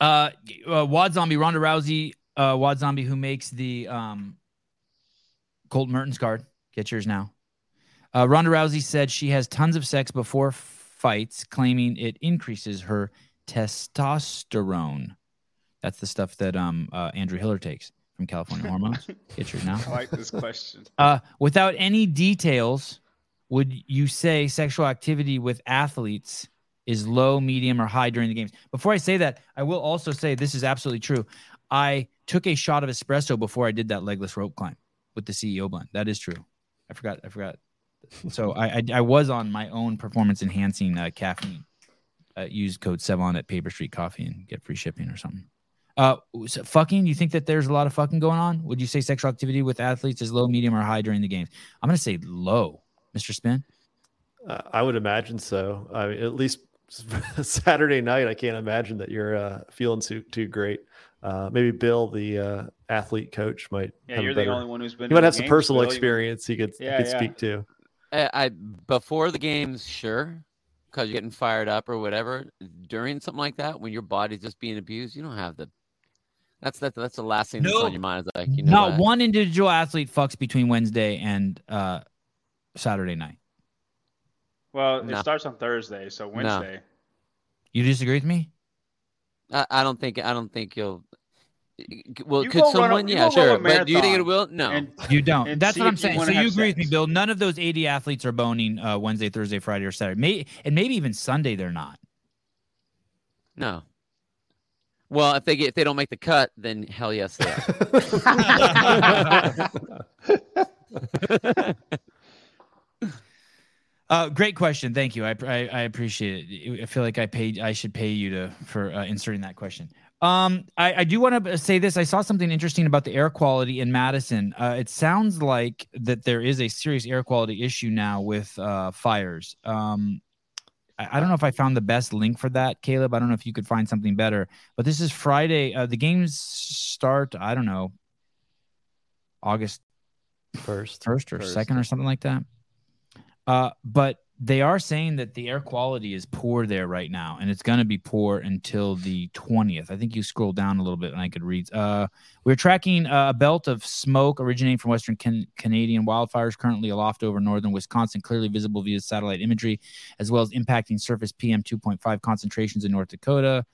uh, uh, Wad Zombie, Ronda Rousey, uh, Wad Zombie, who makes the um, Colt Mertens card. Get yours now. Uh, Ronda Rousey said she has tons of sex before fights, claiming it increases her testosterone. That's the stuff that um uh, Andrew Hiller takes from California Hormones. Get yours now. I like this question. Uh, without any details, would you say sexual activity with athletes is low, medium, or high during the games? Before I say that, I will also say this is absolutely true. I took a shot of espresso before I did that legless rope climb with the CEO blend. That is true. I forgot. I forgot. So I I, I was on my own performance enhancing uh, caffeine. Uh, use code Sevan at Paper Street Coffee and get free shipping or something. Uh, so fucking. You think that there's a lot of fucking going on? Would you say sexual activity with athletes is low, medium, or high during the games? I'm gonna say low, Mr. Spin. Uh, I would imagine so. I mean, at least Saturday night, I can't imagine that you're uh, feeling too too great. Uh, maybe Bill, the uh, athlete coach, might. Yeah, you're better, the only one who's been. He might have some personal Bill, experience he could yeah, he could yeah. speak to. I, I before the games, sure, because you're getting fired up or whatever. During something like that, when your body's just being abused, you don't have the that's that's that's the last thing no, that's on your mind. Is like you know not what? one individual athlete fucks between Wednesday and uh, Saturday night. Well, no. it starts on Thursday, so Wednesday. No. You disagree with me? I, I don't think I don't think you'll. Well, you could someone? A, yeah, sure. But do you think it will? No, and, you don't. That's what I'm saying. So you agree sex. with me, Bill? None of those 80 athletes are boning uh, Wednesday, Thursday, Friday, or Saturday. May, and maybe even Sunday they're not. No. Well, if they get if they don't make the cut, then hell yes they are. uh, great question. Thank you. I, I, I appreciate it. I feel like I paid. I should pay you to for uh, inserting that question. Um, I, I do want to say this. I saw something interesting about the air quality in Madison. Uh, it sounds like that there is a serious air quality issue now with uh, fires. Um, I, don't know if I found the best link for that, Caleb. I don't know if you could find something better. But this is Friday. Uh, the games start. I don't know, August first, first or first. second or something like that. Uh, but they are saying that the air quality is poor there right now, and it's going to be poor until the 20th. I think you scroll down a little bit and I could read. Uh, we're tracking a belt of smoke originating from Western can- Canadian wildfires currently aloft over northern Wisconsin, clearly visible via satellite imagery, as well as impacting surface PM 2.5 concentrations in North Dakota.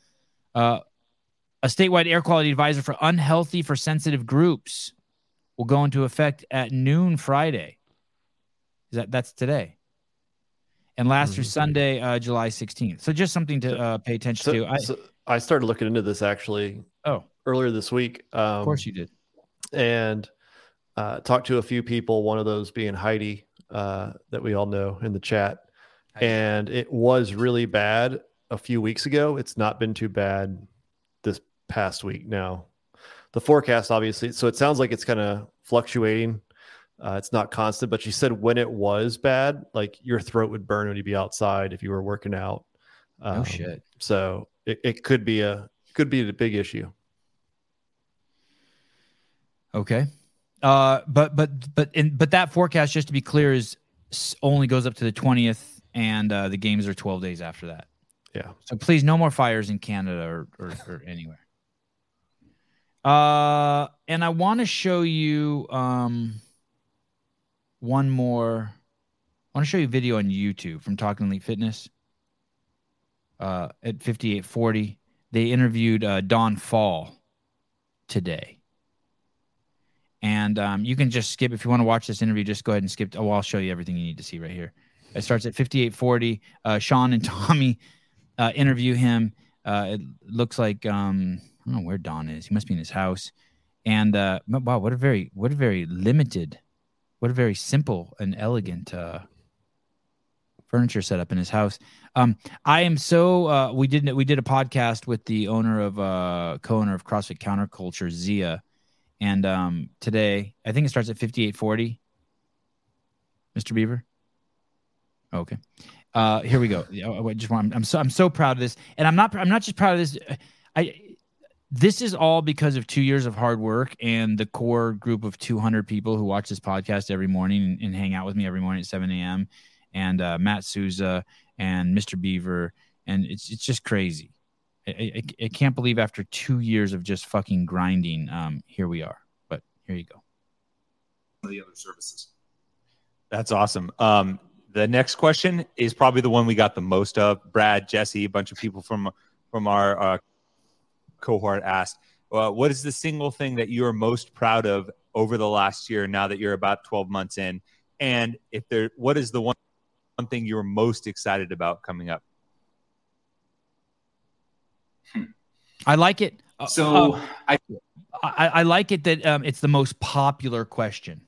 Uh, a statewide air quality advisor for unhealthy for sensitive groups will go into effect at noon Friday. Is that that's today? And last through mm-hmm. Sunday, uh, July 16th. So just something to uh, pay attention so, to. I, so I started looking into this actually. Oh, earlier this week. Um, of course you did. And uh, talked to a few people. One of those being Heidi, uh, that we all know in the chat. And it was really bad a few weeks ago. It's not been too bad this past week. Now, the forecast obviously. So it sounds like it's kind of fluctuating uh, it's not constant, but she said when it was bad, like your throat would burn when you'd be outside if you were working out. Um, oh shit! So it, it could be a could be a big issue. Okay, uh, but but but in but that forecast, just to be clear, is only goes up to the twentieth, and uh, the games are twelve days after that. Yeah. So please, no more fires in Canada or or, or anywhere. Uh, and I want to show you um one more. I want to show you a video on YouTube from Talking Elite Fitness. Uh, at 5840, they interviewed uh, Don Faul today. And um, you can just skip if you want to watch this interview. Just go ahead and skip. Oh, I'll show you everything you need to see right here. It starts at 5840. Uh, Sean and Tommy uh, interview him. Uh, it looks like um, I don't know where Don is. He must be in his house. And uh, wow, what a very what a very limited what a very simple and elegant uh, furniture setup in his house. Um, I am so uh, we did we did a podcast with the owner of uh, co-owner of CrossFit Counterculture, Zia, and um, today I think it starts at fifty eight forty. Mr. Beaver. Okay, uh, here we go. I just want I'm so I'm so proud of this, and I'm not I'm not just proud of this. I this is all because of two years of hard work and the core group of 200 people who watch this podcast every morning and, and hang out with me every morning at 7 a.m. And uh, Matt Souza and Mr. Beaver. And it's, it's just crazy. I, I, I, can't believe after two years of just fucking grinding, um, here we are. But here you go. The other services. That's awesome. Um, the next question is probably the one we got the most of. Brad, Jesse, a bunch of people from from our uh, cohort asked, uh, what is the single thing that you are most proud of over the last year now that you're about 12 months in? And if there, what is the one, one thing you're most excited about coming up? I like it. Uh, so uh, I, I, I, like it that um, it's the most popular question.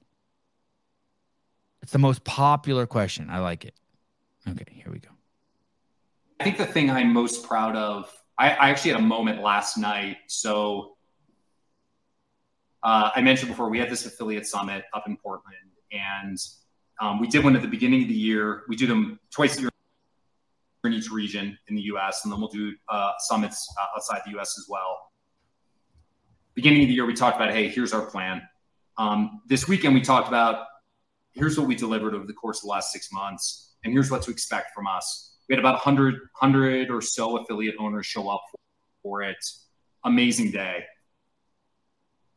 It's the most popular question. I like it. Okay, here we go. I think the thing I'm most proud of I, I actually had a moment last night. So uh, I mentioned before we had this affiliate summit up in Portland, and um, we did one at the beginning of the year. We do them twice a year in each region in the U.S., and then we'll do uh, summits uh, outside the U.S. as well. Beginning of the year, we talked about, hey, here's our plan. Um, this weekend, we talked about here's what we delivered over the course of the last six months, and here's what to expect from us we had about 100, 100 or so affiliate owners show up for, for it. Amazing day.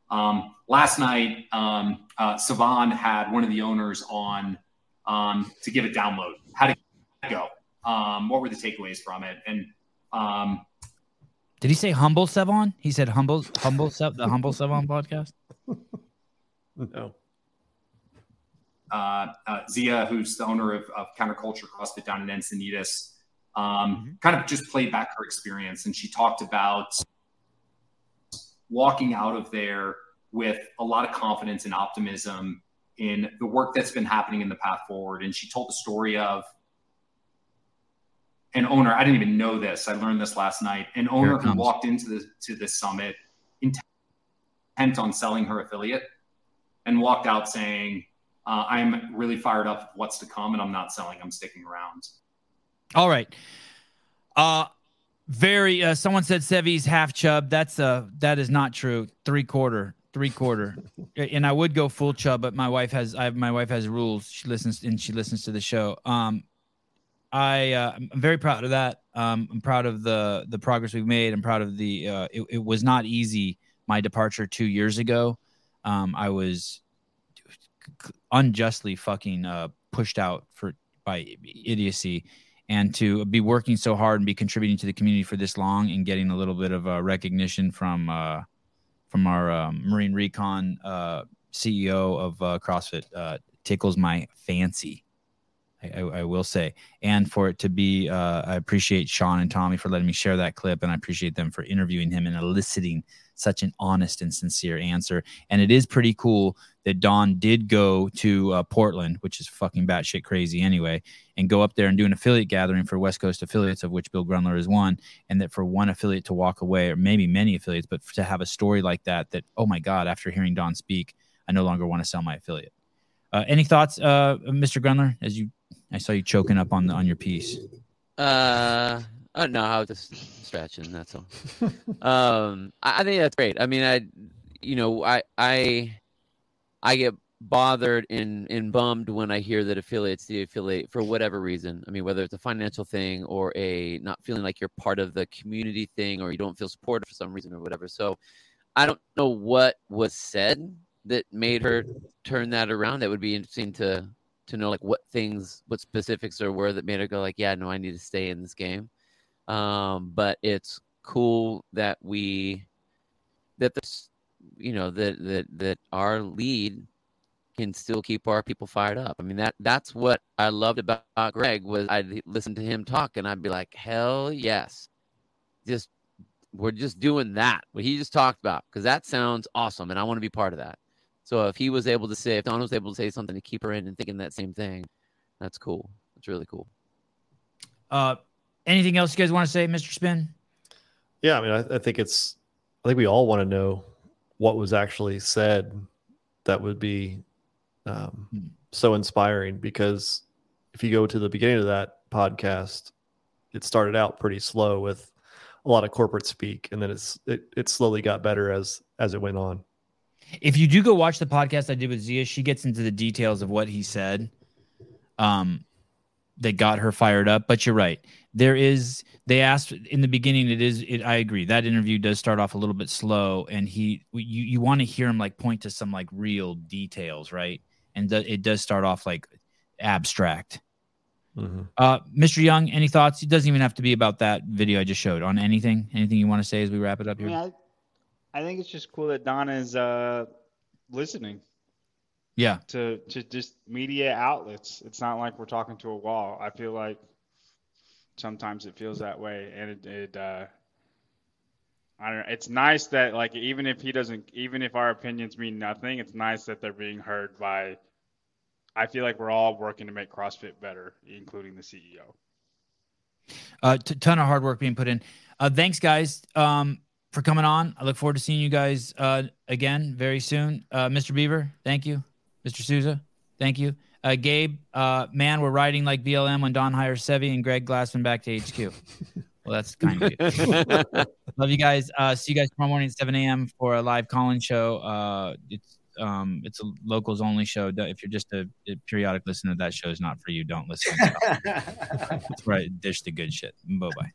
Um, last night, um, uh, Sevan had one of the owners on um, to give a download. How did it go? Um, what were the takeaways from it? And um, did he say humble Sevan? He said humble, humble, the humble Sevan podcast. no uh, uh, Zia, who's the owner of, of Counterculture CrossFit down in Encinitas, um, mm-hmm. kind of just played back her experience. And she talked about walking out of there with a lot of confidence and optimism in the work that's been happening in the path forward. And she told the story of an owner. I didn't even know this. I learned this last night. An owner who walked into the to this summit intent on selling her affiliate and walked out saying, uh, I'm really fired up what's to come, and I'm not selling. I'm sticking around. All right. Uh very. Uh, someone said Sevy's half chub. That's uh that is not true. Three quarter, three quarter. and I would go full chub, but my wife has I have my wife has rules. She listens and she listens to the show. Um, I uh, I'm very proud of that. Um, I'm proud of the the progress we've made. I'm proud of the. Uh, it, it was not easy. My departure two years ago. Um, I was unjustly fucking uh, pushed out for by idiocy, and to be working so hard and be contributing to the community for this long and getting a little bit of uh, recognition from uh, from our um, Marine Recon uh, CEO of uh, CrossFit uh, tickles my fancy. I, I, will say, and for it to be, uh, I appreciate Sean and Tommy for letting me share that clip, and I appreciate them for interviewing him and eliciting such an honest and sincere answer. And it is pretty cool that Don did go to uh, Portland, which is fucking batshit crazy anyway, and go up there and do an affiliate gathering for West Coast affiliates, of which Bill Grundler is one. And that for one affiliate to walk away, or maybe many affiliates, but to have a story like that, that, oh my God, after hearing Don speak, I no longer want to sell my affiliate. Uh, any thoughts, uh, Mr. Grundler, as you, I saw you choking up on the, on your piece. Uh, Oh no, I was just stretching. That's all. um, I, I, think that's great. I mean, I, you know, I, I, I get bothered and and bummed when I hear that affiliates the affiliate for whatever reason. I mean, whether it's a financial thing or a not feeling like you're part of the community thing, or you don't feel supported for some reason or whatever. So, I don't know what was said that made her turn that around. That would be interesting to to know like what things, what specifics or were that made her go like, yeah, no, I need to stay in this game. Um, but it's cool that we that this you know that that that our lead can still keep our people fired up. I mean that that's what I loved about Greg was I'd listen to him talk and I'd be like, hell yes, just we're just doing that what he just talked about because that sounds awesome and I want to be part of that. So if he was able to say, if Don was able to say something to keep her in and thinking that same thing, that's cool. That's really cool. Uh, Anything else you guys want to say, Mr. Spin? Yeah, I mean, I, I think it's, I think we all want to know what was actually said that would be um, hmm. so inspiring because if you go to the beginning of that podcast, it started out pretty slow with a lot of corporate speak, and then it's it, it slowly got better as as it went on. If you do go watch the podcast I did with Zia, she gets into the details of what he said. Um, that got her fired up. But you're right. There is they asked in the beginning. It is. It, I agree. That interview does start off a little bit slow, and he you you want to hear him like point to some like real details, right? And th- it does start off like abstract. Mm-hmm. Uh, Mr. Young, any thoughts? It doesn't even have to be about that video I just showed. On anything, anything you want to say as we wrap it up here? I, mean, I, think it's just cool that Don is uh, listening yeah to to just media outlets it's not like we're talking to a wall i feel like sometimes it feels that way and it, it uh I don't know. It's nice that like even if he doesn't, even if our opinions mean nothing, it's nice that they're being heard by. I feel like we're all working to make CrossFit better, including the CEO. A uh, t- ton of hard work being put in. Uh, thanks, guys, um, for coming on. I look forward to seeing you guys uh, again very soon. Uh, Mr. Beaver, thank you. Mr. Souza. Thank you. Uh, Gabe, uh, man, we're riding like BLM when Don hires Sevi and Greg Glassman back to HQ. well, that's kind of it. Love you guys. Uh, see you guys tomorrow morning at 7 a.m. for a live call-in show. Uh, it's um, it's a locals only show. If you're just a, a periodic listener, that show is not for you. Don't listen. That's right. Dish the good shit. Bye bye.